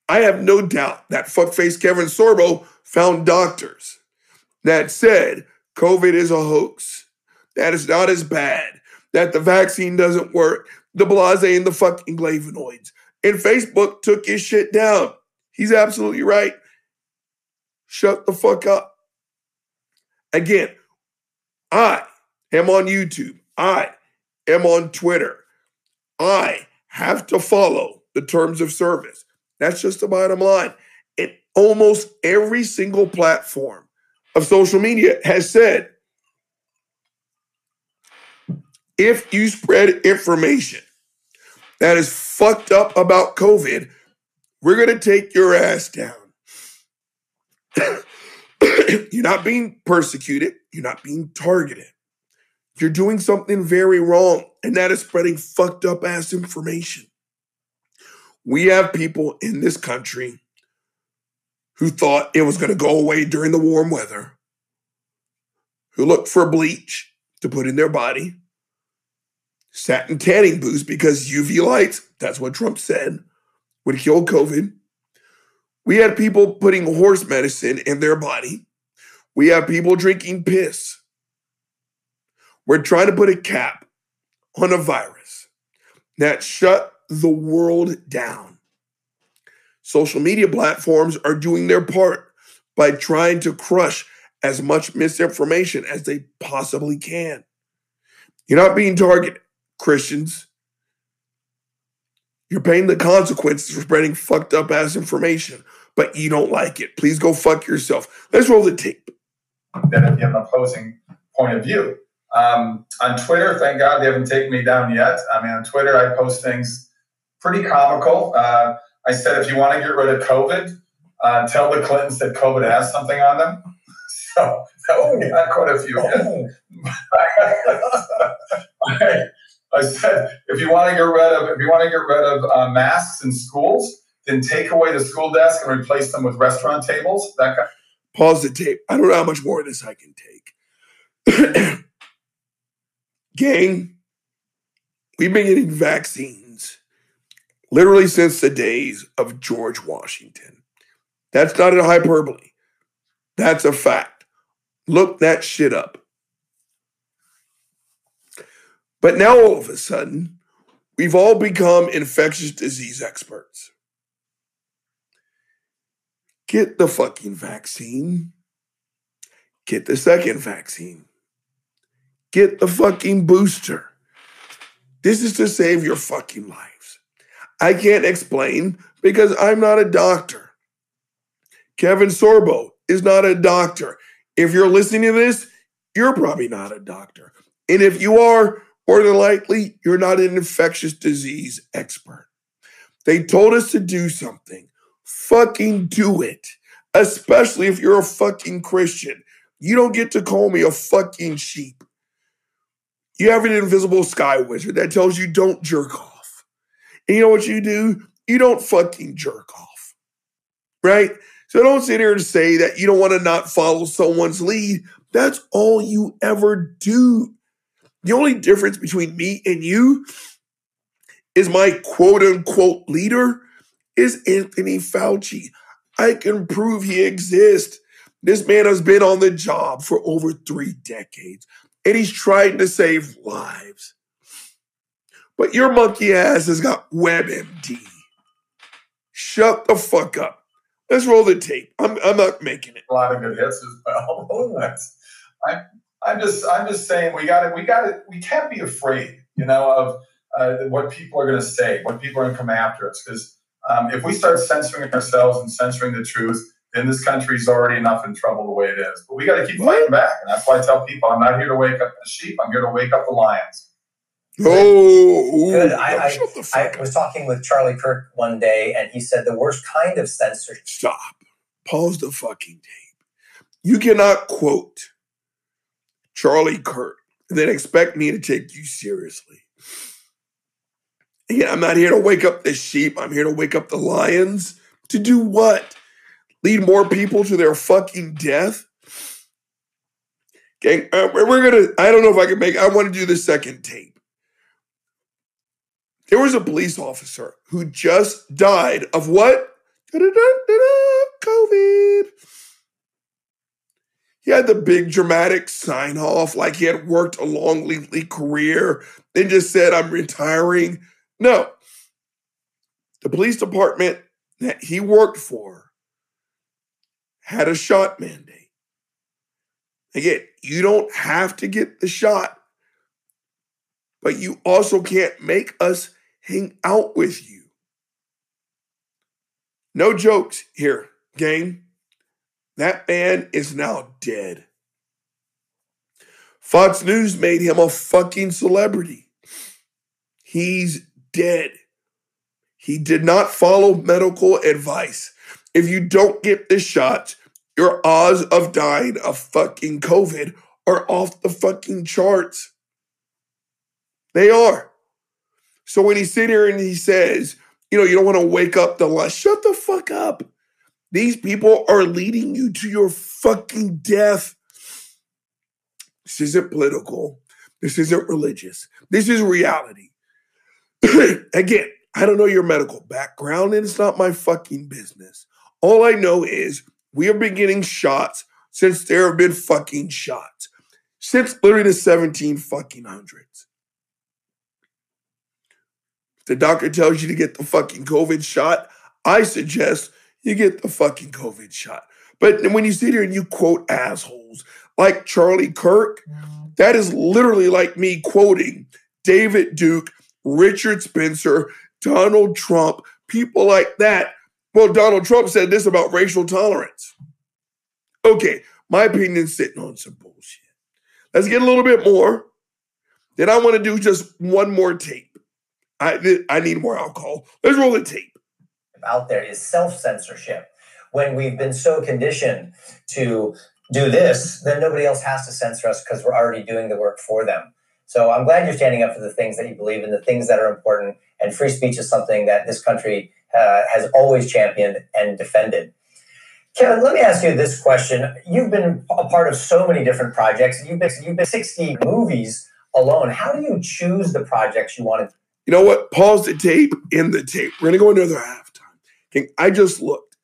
Speaker 1: I have no doubt that fuckface Kevin Sorbo found doctors that said COVID is a hoax, that it's not as bad, that the vaccine doesn't work, the blase and the fucking flavonoids. And Facebook took his shit down. He's absolutely right. Shut the fuck up. Again, I am on YouTube. I am on Twitter. I have to follow the terms of service. That's just the bottom line. And almost every single platform of social media has said if you spread information that is fucked up about COVID, we're going to take your ass down. you're not being persecuted, you're not being targeted. You're doing something very wrong, and that is spreading fucked up ass information. We have people in this country who thought it was going to go away during the warm weather, who looked for bleach to put in their body, sat in tanning booths because UV lights, that's what Trump said, would kill COVID. We had people putting horse medicine in their body. We have people drinking piss. We're trying to put a cap on a virus that shut the world down. Social media platforms are doing their part by trying to crush as much misinformation as they possibly can. You're not being targeted, Christians. You're paying the consequences for spreading fucked up ass information, but you don't like it. Please go fuck yourself. Let's roll the tape.
Speaker 2: Then if you have an opposing point of view. Um, on Twitter, thank God they haven't taken me down yet. I mean, on Twitter, I post things pretty comical. Uh, I said, if you want to get rid of COVID, uh, tell the Clintons that COVID has something on them. So that one got quite a few. hits. I, I said, if you want to get rid of, if you want to get rid of uh, masks in schools, then take away the school desk and replace them with restaurant tables. That.
Speaker 1: Pause the tape. I don't know how much more of this I can take. Gang, we've been getting vaccines literally since the days of George Washington. That's not a hyperbole. That's a fact. Look that shit up. But now all of a sudden, we've all become infectious disease experts. Get the fucking vaccine. Get the second vaccine. Get the fucking booster. This is to save your fucking lives. I can't explain because I'm not a doctor. Kevin Sorbo is not a doctor. If you're listening to this, you're probably not a doctor. And if you are, more than likely, you're not an infectious disease expert. They told us to do something. Fucking do it. Especially if you're a fucking Christian. You don't get to call me a fucking sheep. You have an invisible sky wizard that tells you don't jerk off. And you know what you do? You don't fucking jerk off. Right? So don't sit here and say that you don't want to not follow someone's lead. That's all you ever do. The only difference between me and you is my quote unquote leader is Anthony Fauci. I can prove he exists. This man has been on the job for over three decades and he's trying to save lives. But your monkey ass has got WebMD. Shut the fuck up. Let's roll the tape. I'm, I'm not making it.
Speaker 2: a lot of good hits as well. That's, I, I'm just, I'm just saying we got to, we got to, we can't be afraid, you know, of uh, what people are going to say, what people are going to come after us. Because um, if we start censoring ourselves and censoring the truth, then this country's already enough in trouble the way it is. But we got to keep
Speaker 1: What?
Speaker 2: fighting back, and that's why I tell people, I'm not here to wake up the sheep. I'm here to wake up the lions.
Speaker 1: Oh,
Speaker 4: Good. I- I- I was talking with Charlie Kirk one day, and he said the worst kind of censorship.
Speaker 1: Stop. Pause the fucking tape. You cannot quote Charlie Kirk and then expect me to take you seriously. Again, I'm not here to wake up the sheep. I'm here to wake up the lions. To do what? Lead more people to their fucking death? Gang, uh, we're gonna. I don't know if I can make. I want to do the second tape. There was a police officer who just died of what? COVID. He had the big dramatic sign off, like he had worked a long, lengthy career, then just said, I'm retiring. No. The police department that he worked for had a shot mandate. Again, you don't have to get the shot, but you also can't make us hang out with you. No jokes here, gang. That man is now dead. Fox News made him a fucking celebrity. He's dead. He did not follow medical advice. If you don't get the shot, your odds of dying of fucking COVID are off the fucking charts. They are. So when he sit here and he says, you know, you don't want to wake up the lie, shut the fuck up. These people are leading you to your fucking death. This isn't political. This isn't religious. This is reality. Again, I don't know your medical background and it's not my fucking business. All I know is we have been getting shots since there have been fucking shots. Since literally the 17 fucking hundreds. If the doctor tells you to get the fucking COVID shot, I suggest you get the fucking COVID shot. But when you sit here and you quote assholes like Charlie Kirk, that is literally like me quoting David Duke, Richard Spencer, Donald Trump, people like that. Well, Donald Trump said this about racial tolerance. Okay, my opinion's sitting on some bullshit. Let's get a little bit more. Then I want to do just one more tape. I I need more alcohol. Let's roll the tape.
Speaker 4: out there is self censorship. When we've been so conditioned to do this, then nobody else has to censor us because we're already doing the work for them. So I'm glad you're standing up for the things that you believe in, the things that are important. And free speech is something that this country uh, has always championed and defended. Kevin, let me ask you this question. You've been a part of so many different projects. You've been, you've been 60 movies alone. How do you choose the projects you want to
Speaker 1: You know what? Pause the tape in the tape. We're gonna go another halftime. I just looked.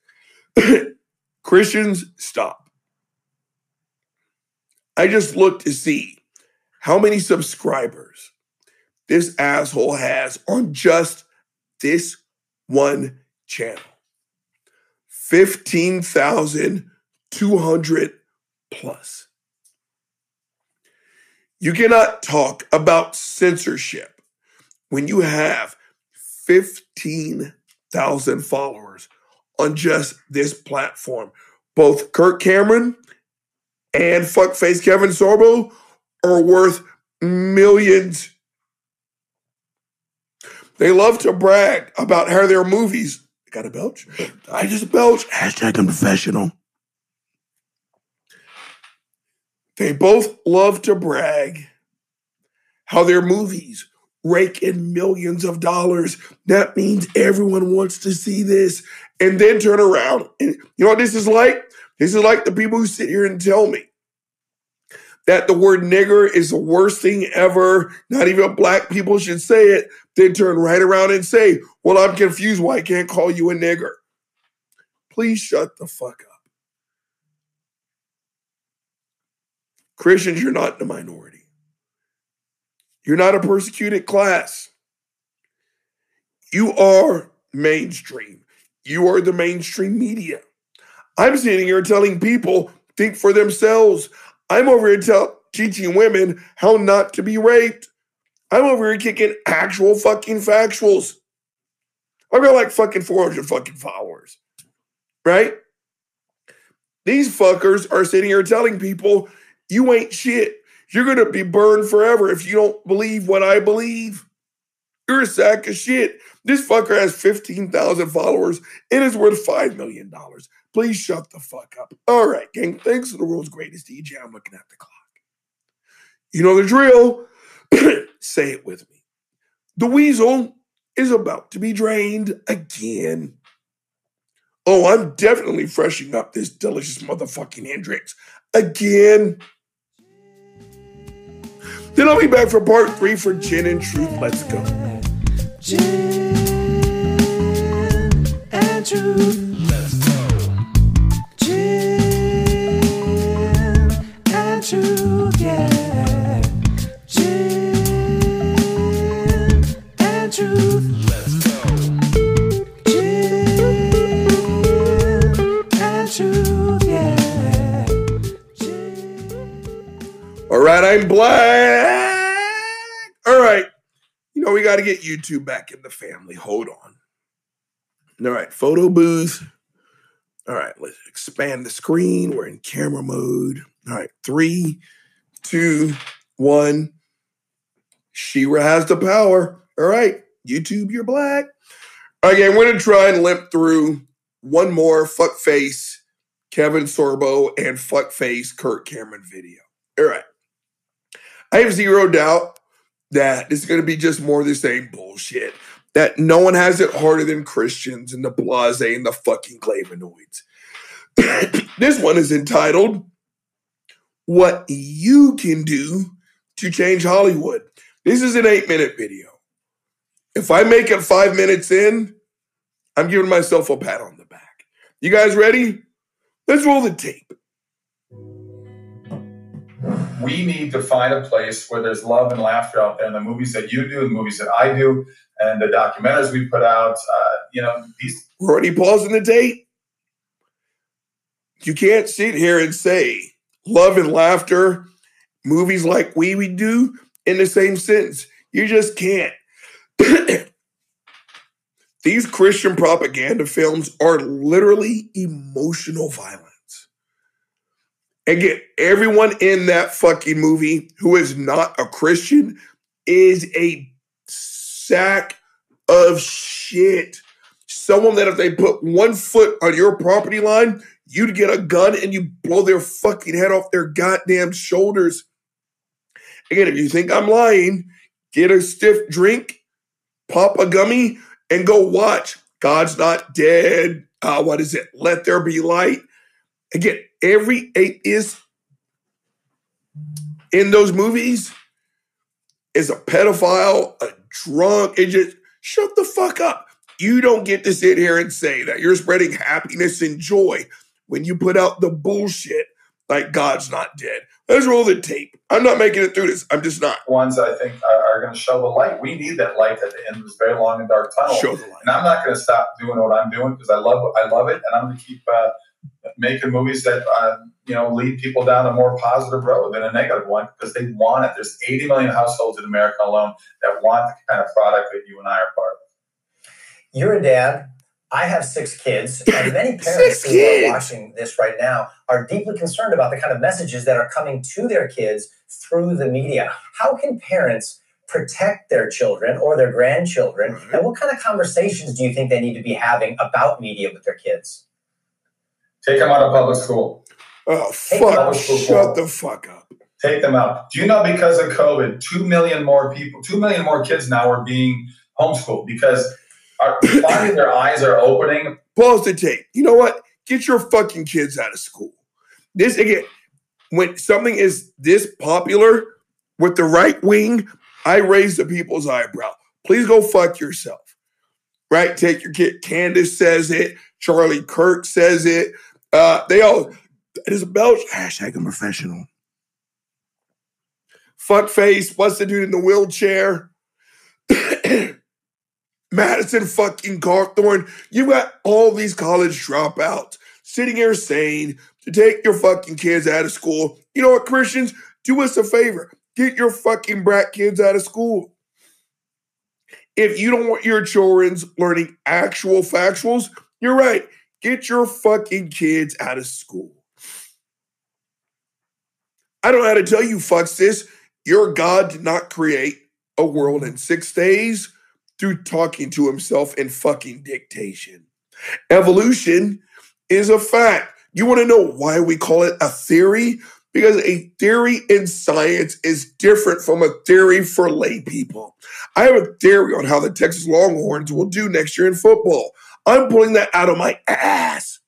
Speaker 1: Christians, stop. I just looked to see how many subscribers this asshole has on just this one channel. 15,200 plus. You cannot talk about censorship when you have 15,000 followers on just this platform. Both Kirk Cameron and fuckface Kevin Sorbo are worth millions. They love to brag about how their movies. Got a belch? I just belch. Hashtag unprofessional. They both love to brag how their movies rake in millions of dollars. That means everyone wants to see this. And then turn around. And you know what this is like? This is like the people who sit here and tell me that the word nigger is the worst thing ever. Not even black people should say it. Then turn right around and say, Well, I'm confused why I can't call you a nigger. Please shut the fuck up. Christians, you're not the minority. You're not a persecuted class. You are mainstream. You are the mainstream media. I'm sitting here telling people think for themselves. I'm over here tell, teaching women how not to be raped. I'm over here kicking actual fucking factuals. I've got like fucking 400 fucking followers, right? These fuckers are sitting here telling people you ain't shit. You're gonna be burned forever if you don't believe what I believe. You're a sack of shit. This fucker has 15,000 followers and is worth $5 million. Please shut the fuck up. All right, gang. Thanks to the world's greatest DJ. I'm looking at the clock. You know the drill. Say it with me. The weasel is about to be drained again. Oh, I'm definitely freshening up this delicious motherfucking Hendrick's again. Then I'll be back for part three for Gin and Truth. Let's go.
Speaker 3: Gin and truth.
Speaker 1: Right, I'm black. All right. You know, we got to get YouTube back in the family. Hold on. All right, photo booth. All right, let's expand the screen. We're in camera mode. All right, three, two, one. She-Ra has the power. All right, YouTube, you're black. Okay, I'm going to try and limp through one more fuckface Kevin Sorbo and fuckface Kirk Cameron video. All right. I have zero doubt that is going to be just more of the same bullshit. That no one has it harder than Christians and the blase and the fucking flavonoids. this one is entitled What You Can Do to Change Hollywood. This is an eight minute video. If I make it five minutes in, I'm giving myself a pat on the back. You guys ready? Let's roll the tape.
Speaker 2: We need to find a place where there's love and laughter out there in the movies that you do, the movies that I do, and the documentaries we put out. Uh, you know, these
Speaker 1: We're already pausing the tape. You can't sit here and say love and laughter, movies like we we do in the same sentence. You just can't. These Christian propaganda films are literally emotional violence. Again, everyone in that fucking movie who is not a Christian is a sack of shit. Someone that if they put one foot on your property line, you'd get a gun and you blow their fucking head off their goddamn shoulders. Again, if you think I'm lying, get a stiff drink, pop a gummy, and go watch God's Not Dead. Uh, what is it? Let There Be Light. Again, every atheist in those movies is a pedophile, a drunk. It just shut the fuck up. You don't get to sit here and say that you're spreading happiness and joy when you put out the bullshit like God's not dead. Let's roll the tape. I'm not making it through this. I'm just not.
Speaker 2: ones I think are, are going to show the light. We need that light at the end of this very long and dark tunnel.
Speaker 1: Show the light.
Speaker 2: And I'm not going to stop doing what I'm doing because I love I love it, and I'm going to keep uh, making movies that uh, you know lead people down a more positive road than a negative one because they want it. There's 80 million households in America alone that want the kind of product that you and I are part of.
Speaker 4: You're a dad. I have six kids, and many parents who are watching this right now are deeply concerned about the kind of messages that are coming to their kids through the media. How can parents protect their children or their grandchildren,
Speaker 1: Right.
Speaker 4: and what kind of conversations do you think they need to be having about media with their kids?
Speaker 2: Take them out of public school.
Speaker 1: Oh fuck!
Speaker 2: those
Speaker 1: Shut the fuck up.
Speaker 2: Take them out. Do you know because of COVID, two million more people, two million more kids now are being homeschooled because finally their eyes are opening.
Speaker 1: Pause the tape. You know what? Get your fucking kids out of school. This again, when something is this popular with the right wing, I raise the people's eyebrow. Please go fuck yourself. Right? Take your kid. Candace says it. Charlie Kirk says it. Uh, they all. It is a Belch. Hashtag a professional. Fuck face. What's the dude in the wheelchair? Madison fucking Cawthorn. You got all these college dropouts sitting here saying to take your fucking kids out of school. You know what, Christians? Do us a favor. Get your fucking brat kids out of school. If you don't want your children's learning actual factuals, you're right. Get your fucking kids out of school. I don't know how to tell you fucks this. Your God did not create a world in six days through talking to himself in fucking dictation. Evolution is a fact. You want to know why we call it a theory? Because a theory in science is different from a theory for lay people. I have a theory on how the Texas Longhorns will do next year in football. I'm pulling that out of my ass.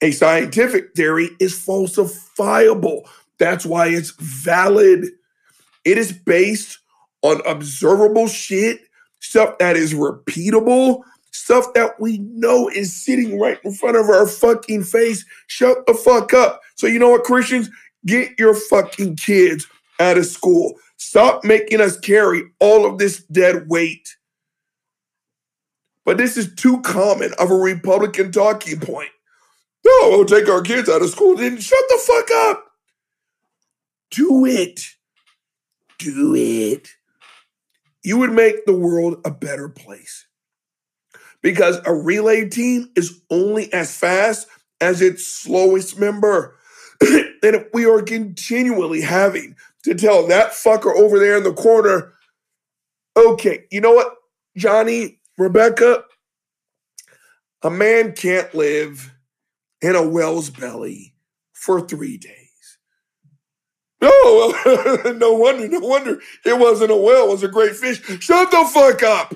Speaker 1: A scientific theory is falsifiable. That's why it's valid. It is based on observable shit, stuff that is repeatable, stuff that we know is sitting right in front of our fucking face. Shut the fuck up. So, you know what, Christians? Get your fucking kids out of school. Stop making us carry all of this dead weight. But this is too common of a Republican talking point. No, we'll take our kids out of school. Then shut the fuck up. Do it. Do it. You would make the world a better place. Because a relay team is only as fast as its slowest member. and if we are continually having to tell that fucker over there in the corner, okay, you know what, Johnny, Rebecca, a man can't live in a whale's belly for three days. Oh, no wonder, no wonder it wasn't a whale, it was a great fish. Shut the fuck up.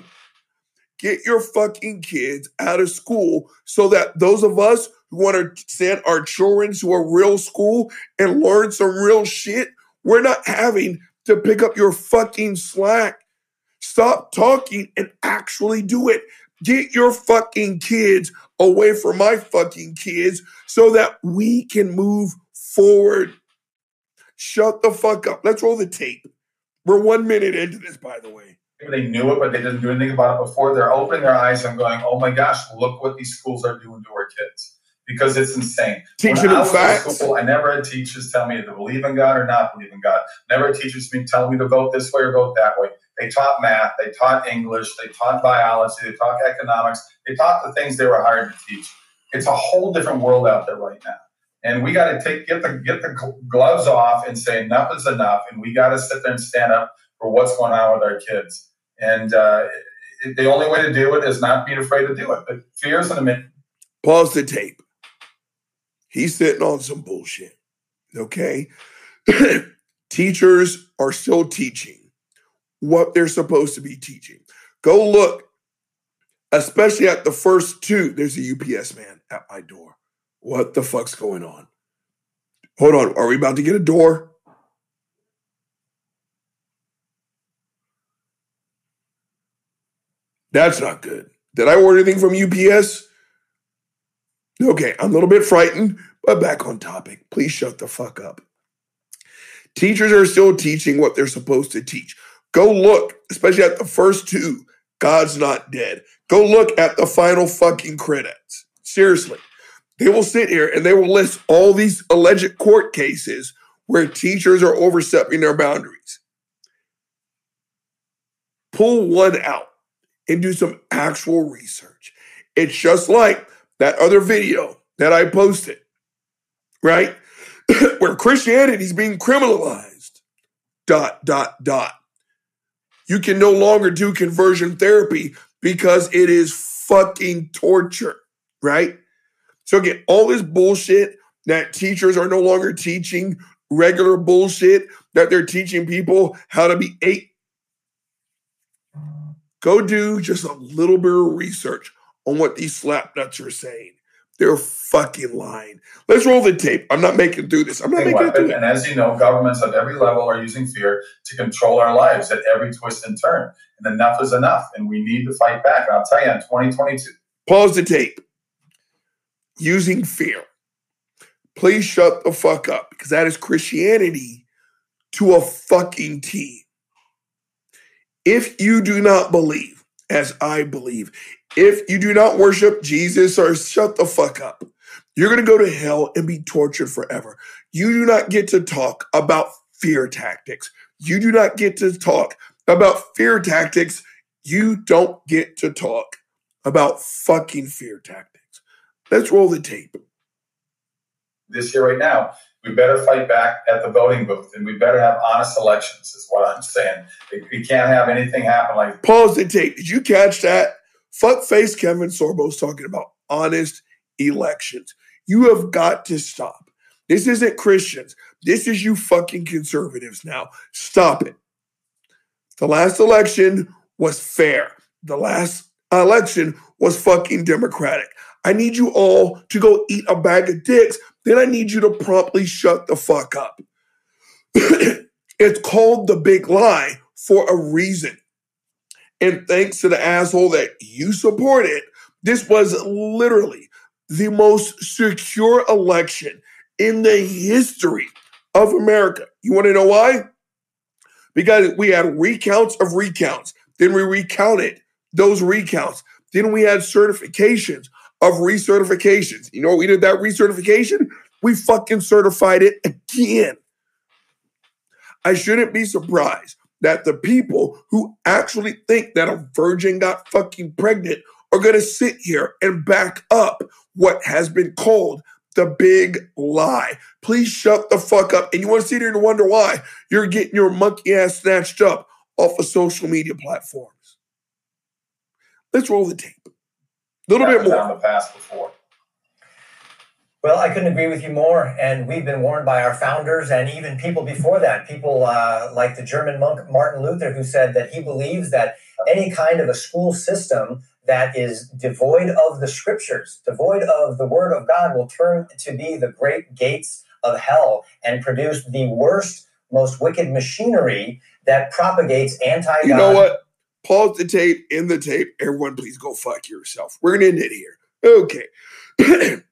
Speaker 1: Get your fucking kids out of school so that those of us who want to send our children to a real school and learn some real shit, we're not having to pick up your fucking slack. Stop talking and actually do it. Get your fucking kids away from my fucking kids so that we can move forward. Shut the fuck up. Let's roll the tape. We're one minute into this, by the way.
Speaker 2: They knew it, but they didn't do anything about it before. They're opening their eyes and going, "Oh my gosh, look what these schools are doing to our kids." Because it's insane.
Speaker 1: Teaching
Speaker 2: I
Speaker 1: them
Speaker 2: in
Speaker 1: facts.
Speaker 2: School, I never had teachers tell me to believe in God or not believe in God. Never had teachers me tell me to vote this way or vote that way. They taught math, they taught English, they taught biology, they taught economics, they taught the things they were hired to teach. It's a whole different world out there right now. And we got to take get the get the gloves off and say enough is enough, and we got to sit there and stand up for what's going on with our kids. And uh, it, the only way to do it is not being afraid to do it. But fear is an admit.
Speaker 1: Pause the tape. He's sitting on some bullshit. Okay? Teachers are still teaching what they're supposed to be teaching. Go look, especially at the first two. There's a UPS man at my door. What the fuck's going on? Hold on. Are we about to get a door? That's not good. Did I order anything from UPS? Okay, I'm a little bit frightened, but back on topic. Please shut the fuck up. Teachers are still teaching what they're supposed to teach. Go look, especially at the first two. God's not dead. Go look at the final fucking credits. Seriously. They will sit here and they will list all these alleged court cases where teachers are overstepping their boundaries. Pull one out and do some actual research. It's just like that other video that I posted, right? Where Christianity is being criminalized. Dot, dot, dot. You can no longer do conversion therapy because it is fucking torture, right? So again, all this bullshit that teachers are no longer teaching, regular bullshit that they're teaching people how to be eight. Go do just a little bit of research on what these slapnuts are saying. They're fucking lying. Let's roll the tape. I'm not making through this. I'm not making
Speaker 2: weapon.
Speaker 1: it.
Speaker 2: And as you know, governments at every level are using fear to control our lives at every twist and turn. And enough is enough. And we need to fight back. And I'll tell you, in 2022,
Speaker 1: Pause the tape. Using fear. Please shut the fuck up because that is Christianity to a fucking T. If you do not believe, as I believe, if you do not worship Jesus or shut the fuck up, you're going to go to hell and be tortured forever. You do not get to talk about fear tactics. You do not get to talk about fear tactics. You don't get to talk about fucking fear tactics. Let's roll the tape.
Speaker 2: this year, right now, we better fight back at the voting booth and we better have honest elections, is what I'm saying. We- can't have anything happen like
Speaker 1: Pause the tape. Did you catch that? Fuckface Kevin Sorbo's talking about honest elections. You have got to stop. This isn't Christians. This is you fucking conservatives now. Stop it. The last election was fair. The last election was fucking democratic. I need you all to go eat a bag of dicks. Then I need you to promptly shut the fuck up. it's called the big lie for a reason. And thanks to the asshole that you supported, this was literally the most secure election in the history of America. You want to know why? Because we had recounts of recounts. Then we recounted those recounts. Then we had certifications of recertifications. You know, we did that recertification. We fucking certified it again. I shouldn't be surprised that the people who actually think that a virgin got fucking pregnant are going to sit here and back up what has been called the big lie. Please shut the fuck up. And you want to sit here and wonder why you're getting your monkey ass snatched up off of social media platforms. Let's roll the tape. A little bit more.
Speaker 2: the past before.
Speaker 4: Well, I couldn't agree with you more. And we've been warned by our founders and even people before that, people uh, like the German monk Martin Luther, who said that he believes that any kind of a school system that is devoid of the scriptures, devoid of the word of God, will turn to be the great gates of hell and produce the worst, most wicked machinery that propagates anti God.
Speaker 1: You know what? Pause the tape, in the tape. Everyone, please go fuck yourself. We're gonna end it here. Okay.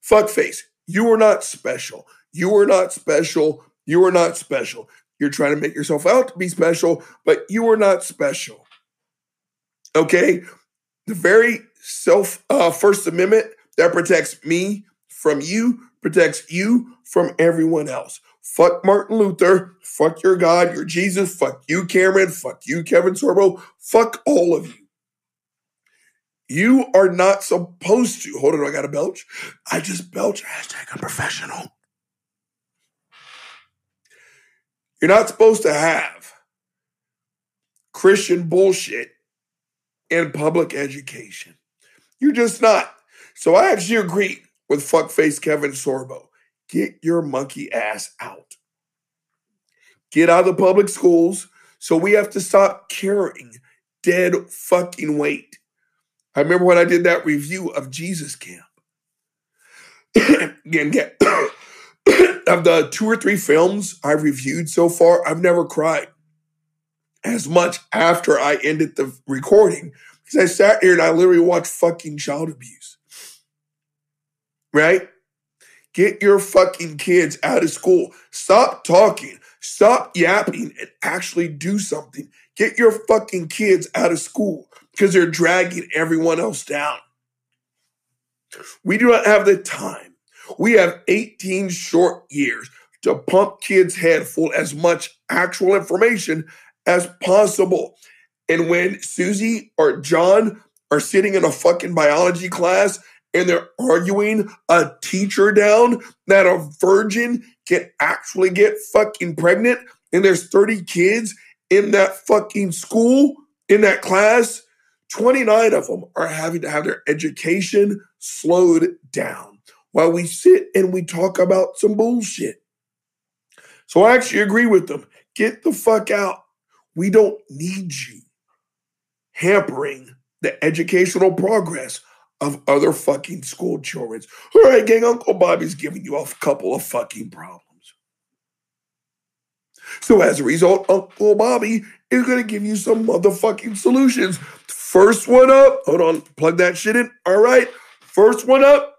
Speaker 1: fuck face. You are not special. You are not special. You are not special. You're trying to make yourself out to be special, but you are not special. Okay? The very self uh, First Amendment that protects me from you protects you from everyone else. Fuck Martin Luther. Fuck your God, your Jesus. Fuck you, Cameron. Fuck you, Kevin Sorbo. Fuck all of you. You are not supposed to. Hold on, I got to belch. I just belch. Hashtag I'm professional. You're not supposed to have Christian bullshit in public education. You're just not. So I actually agree with fuckface Kevin Sorbo. Get your monkey ass out. Get out of the public schools so we have to stop carrying dead fucking weight. I remember when I did that review of Jesus Camp. Again, get of the two or three films I've reviewed so far, I've never cried as much after I ended the recording because I sat here and I literally watched fucking child abuse. Right? Get your fucking kids out of school. Stop talking. Stop yapping and actually do something. Get your fucking kids out of school because they're dragging everyone else down. We do not have the time. We have 18 short years to pump kids' head full as much actual information as possible. And when Susie or John are sitting in a fucking biology class and they're arguing a teacher down that a virgin can actually get fucking pregnant and there's 30 kids in that fucking school, in that class, 29 of them are having to have their education slowed down while we sit and we talk about some bullshit. So I actually agree with them. Get the fuck out. We don't need you hampering the educational progress of other fucking school children. All right, gang, Uncle Bobby's giving you a couple of fucking problems. So as a result, Uncle Bobby is going to give you some motherfucking solutions. First one up, hold on, plug that shit in. All right, first one up,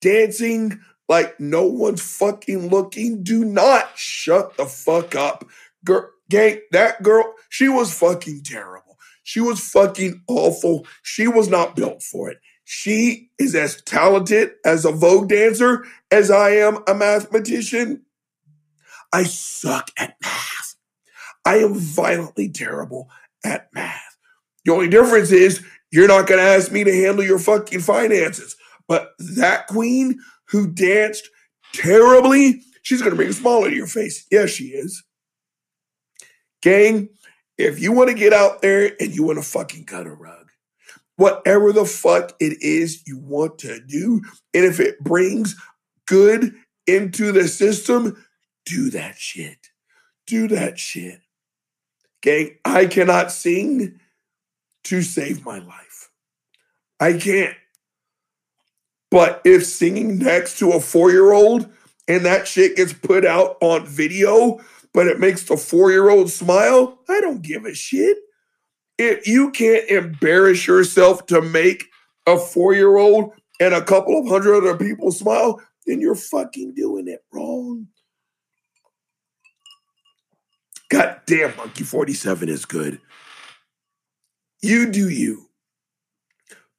Speaker 1: dancing like no one's fucking looking. Do not shut the fuck up. Girl, gang, that girl, she was fucking terrible. She was fucking awful. She was not built for it. She is as talented as a Vogue dancer as I am a mathematician. I suck at math. I am violently terrible at math. The only difference is you're not going to ask me to handle your fucking finances. But that queen who danced terribly, she's going to bring a smile into your face. Yes, she is. Gang, if you want to get out there and you want to fucking cut a rug, whatever the fuck it is you want to do, and if it brings good into the system, do that shit. Do that shit. Gang, I cannot sing to save my life. I can't. But if singing next to a four year old and that shit gets put out on video, but it makes the four year old smile, I don't give a shit. If you can't embarrass yourself to make a four year old and a couple of hundred other people smile, then you're fucking doing it wrong. God damn, Monkey 47 is good. You do you.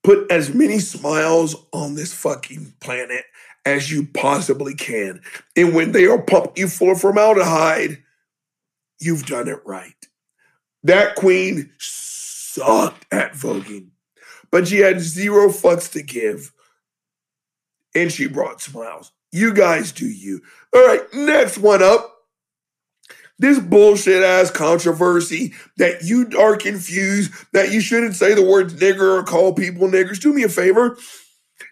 Speaker 1: Put as many smiles on this fucking planet as you possibly can. And when they are pumping you full of formaldehyde, you've done it right. That queen sucked at voguing, but she had zero fucks to give. And she brought smiles. You guys do you. All right, next one up. This bullshit ass controversy that you are confused, that you shouldn't say the words nigger or call people niggers. Do me a favor.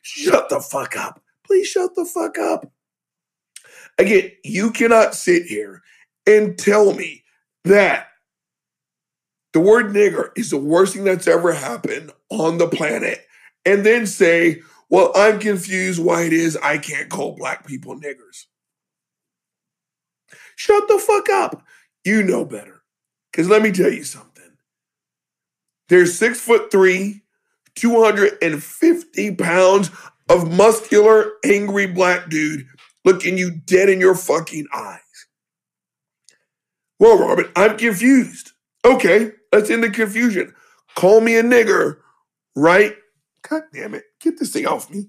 Speaker 1: Shut the fuck up. Please shut the fuck up. Again, you cannot sit here and tell me that the word nigger is the worst thing that's ever happened on the planet and then say, well, I'm confused why it is I can't call black people niggers. Shut the fuck up. You know better. Because let me tell you something. There's six foot three, 250 pounds of muscular, angry black dude looking you dead in your fucking eyes. Well, Robert, I'm confused. Okay, let's end the confusion. Call me a nigger, right? God damn it. Get this thing off me.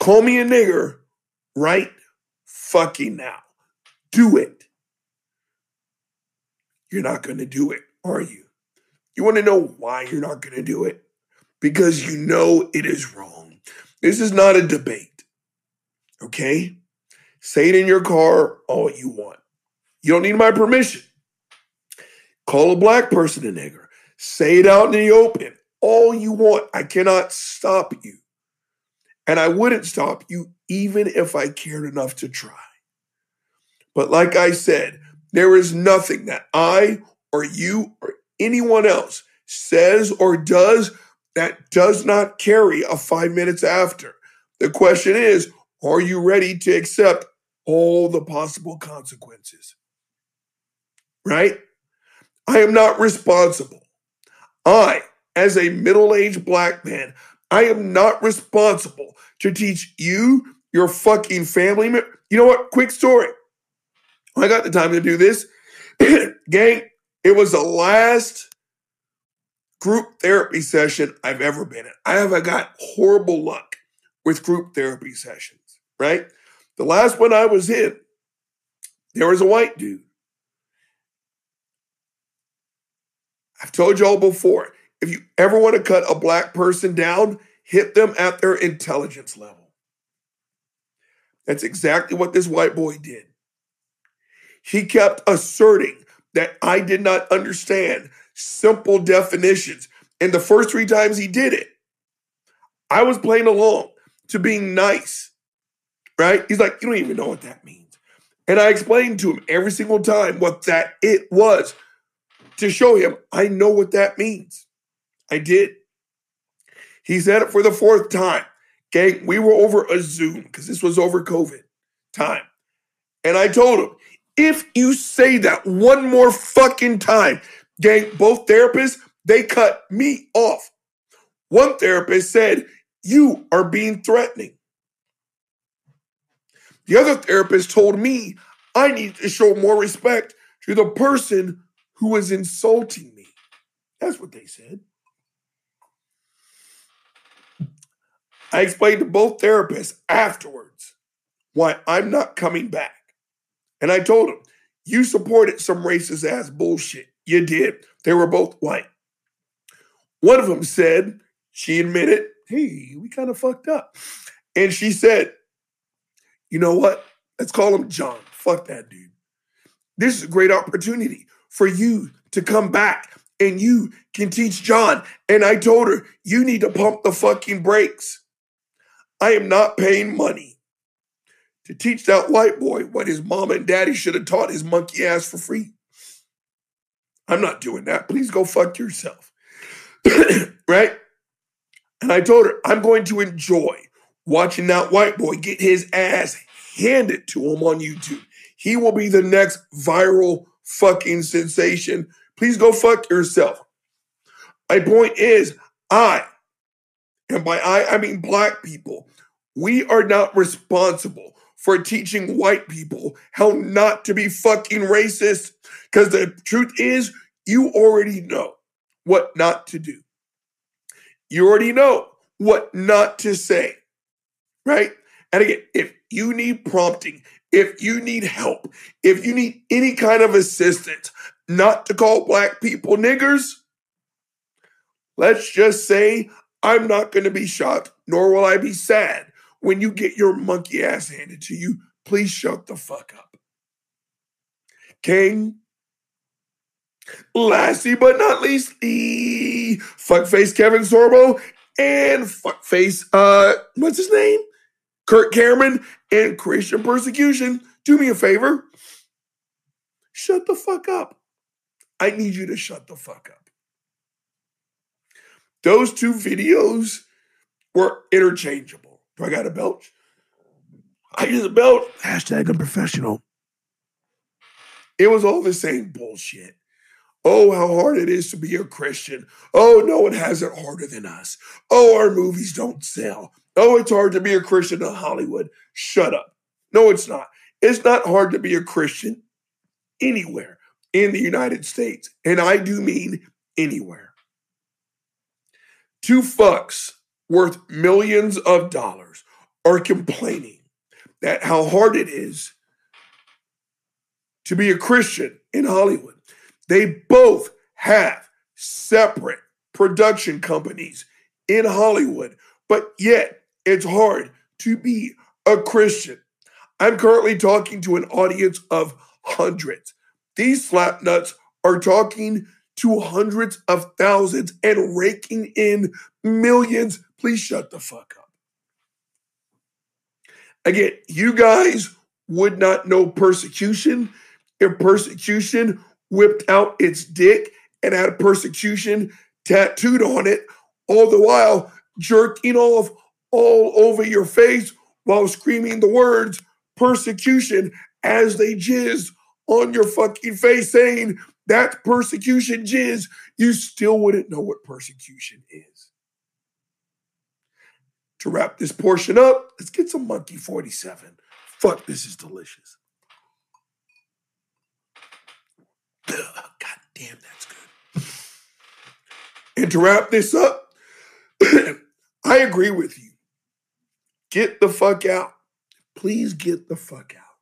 Speaker 1: Call me a nigger right fucking now. Do it. You're not going to do it, are you? You want to know why you're not going to do it? Because you know it is wrong. This is not a debate. Okay? Say it in your car all you want. You don't need my permission. Call a black person a nigger. Say it out in the open all you want. I cannot stop you. And I wouldn't stop you even if I cared enough to try. But like I said, there is nothing that I or you or anyone else says or does that does not carry a five minutes after. The question is, are you ready to accept all the possible consequences? Right? I am not responsible. I, as a middle aged black man, I am not responsible to teach you, your fucking family member. You know what? Quick story. I got the time to do this. Gang, it was the last group therapy session I've ever been in. I have got horrible luck with group therapy sessions, right? The last one I was in, there was a white dude. I've told y'all before, if you ever want to cut a black person down, hit them at their intelligence level. That's exactly what this white boy did. He kept asserting that I did not understand simple definitions. And the first three times he did it, I was playing along to being nice, right? He's like, You don't even know what that means. And I explained to him every single time what that it was to show him I know what that means. I did. He said it for the fourth time. Gang, we were over a Zoom because this was over COVID time. And I told him, if you say that one more fucking time, gang, both therapists, they cut me off. One therapist said, You are being threatening. The other therapist told me I need to show more respect to the person who was insulting me. That's what they said. I explained to both therapists afterwards why I'm not coming back. And I told them, you supported some racist ass bullshit. You did. They were both white. One of them said, she admitted, hey, we kind of fucked up. And she said, you know what? Let's call him John. Fuck that dude. This is a great opportunity for you to come back and you can teach John. And I told her, you need to pump the fucking brakes. I am not paying money to teach that white boy what his mom and daddy should have taught his monkey ass for free. I'm not doing that. Please go fuck yourself. right? And I told her, I'm going to enjoy watching that white boy get his ass handed to him on YouTube. He will be the next viral fucking sensation. Please go fuck yourself. My point is, I, and by I, I mean black people, we are not responsible for teaching white people how not to be fucking racist. Because the truth is, you already know what not to do. You already know what not to say, right? And again, if you need prompting, if you need help, if you need any kind of assistance, not to call black people niggers, let's just say I'm not going to be shocked, nor will I be sad when you get your monkey ass handed to you. Please shut the fuck up. King. Lastly but not least, the fuckface Kevin Sorbo and fuckface, uh, what's his name? Kirk Cameron and Christian persecution. Do me a favor. Shut the fuck up. I need you to shut the fuck up. Those two videos were interchangeable. Do I got a belch? I use a belt. Hashtag unprofessional. It was all the same bullshit. Oh, how hard it is to be a Christian. Oh, no one has it harder than us. Oh, our movies don't sell. Oh, it's hard to be a Christian in Hollywood. Shut up. No, it's not. It's not hard to be a Christian anywhere in the United States. And I do mean anywhere. Two fucks worth millions of dollars are complaining that how hard it is to be a Christian in Hollywood. They both have separate production companies in Hollywood, but yet it's hard to be a Christian. I'm currently talking to an audience of hundreds. These slapnuts are talking to hundreds of thousands and raking in millions. Please shut the fuck up. Again, you guys would not know persecution if persecution whipped out its dick and had persecution tattooed on it, all the while jerking off all over your face while screaming the words persecution as they jizz on your fucking face saying that's persecution jizz, you still wouldn't know what persecution is. To wrap this portion up, let's get some Monkey 47. Fuck, this is delicious. Ugh, God damn, that's good. And to wrap this up, I agree with you. Get the fuck out. Please get the fuck out.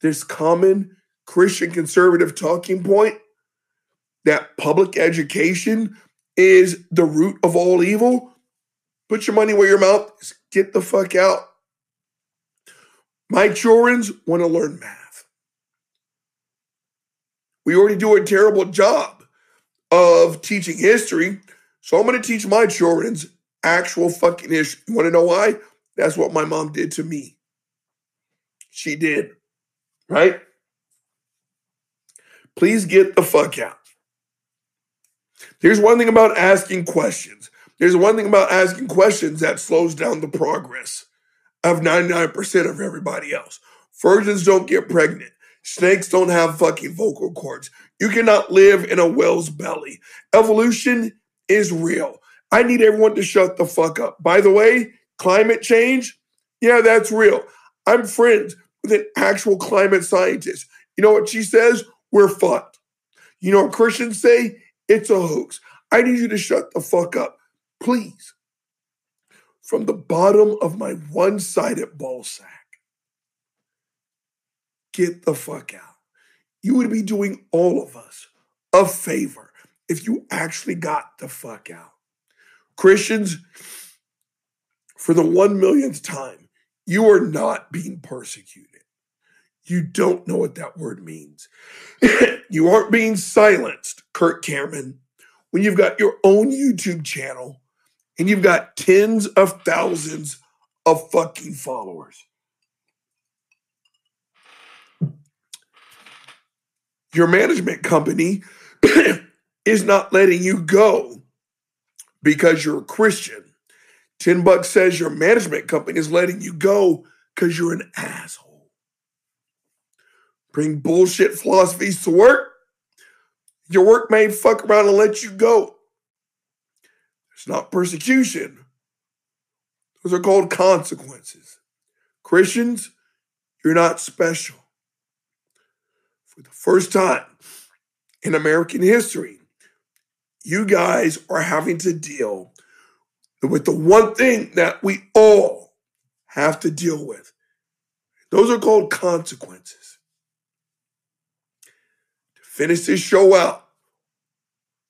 Speaker 1: This common Christian conservative talking point that public education is the root of all evil. Put your money where your mouth is. Get the fuck out. My children's want to learn math. We already do a terrible job of teaching history. So I'm going to teach my children's actual fucking history. You want to know why? That's what my mom did to me. She did. Right? Please get the fuck out. There's one thing about asking questions. There's one thing about asking questions that slows down the progress of 99% of everybody else. Virgins don't get pregnant. Snakes don't have fucking vocal cords. You cannot live in a whale's belly. Evolution is real. I need everyone to shut the fuck up. By the way, climate change, yeah, that's real. I'm friends with an actual climate scientist. You know what she says? We're fucked. You know what Christians say? It's a hoax. I need you to shut the fuck up, please. From the bottom of my one sided ball sack, get the fuck out. You would be doing all of us a favor if you actually got the fuck out. Christians, for the one millionth time, you are not being persecuted. You don't know what that word means. you aren't being silenced, Kirk Cameron, when you've got your own YouTube channel and you've got tens of thousands of fucking followers. Your management company is not letting you go because you're a Christian. 10 bucks says your management company is letting you go because you're an asshole. Bring bullshit philosophies to work. Your work may fuck around and let you go it's not persecution. Those are called consequences. Christians, you're not special. For the first time in American history, you guys are having to deal with the one thing that we all have to deal with. Those are called consequences. To finish this show out,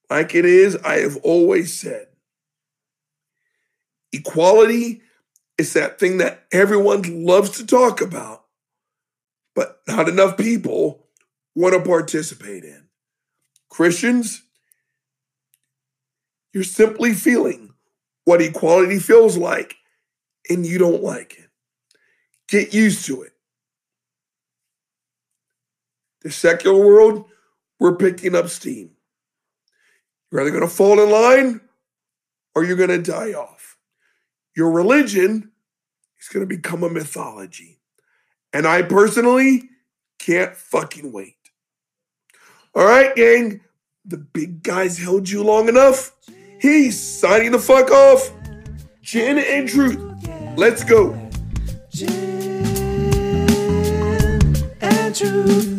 Speaker 1: like it is, I have always said equality is that thing that everyone loves to talk about, but not enough people want to participate in. Christians, you're simply feeling what equality feels like and you don't like it. Get used to it. The secular world, we're picking up steam. You're either going to fall in line or you're going to die off. Your religion is going to become a mythology. And I personally can't fucking wait. All right, gang. The big guys held you long enough. He's signing the fuck off. Gin and truth. Let's go.
Speaker 3: Gin and truth.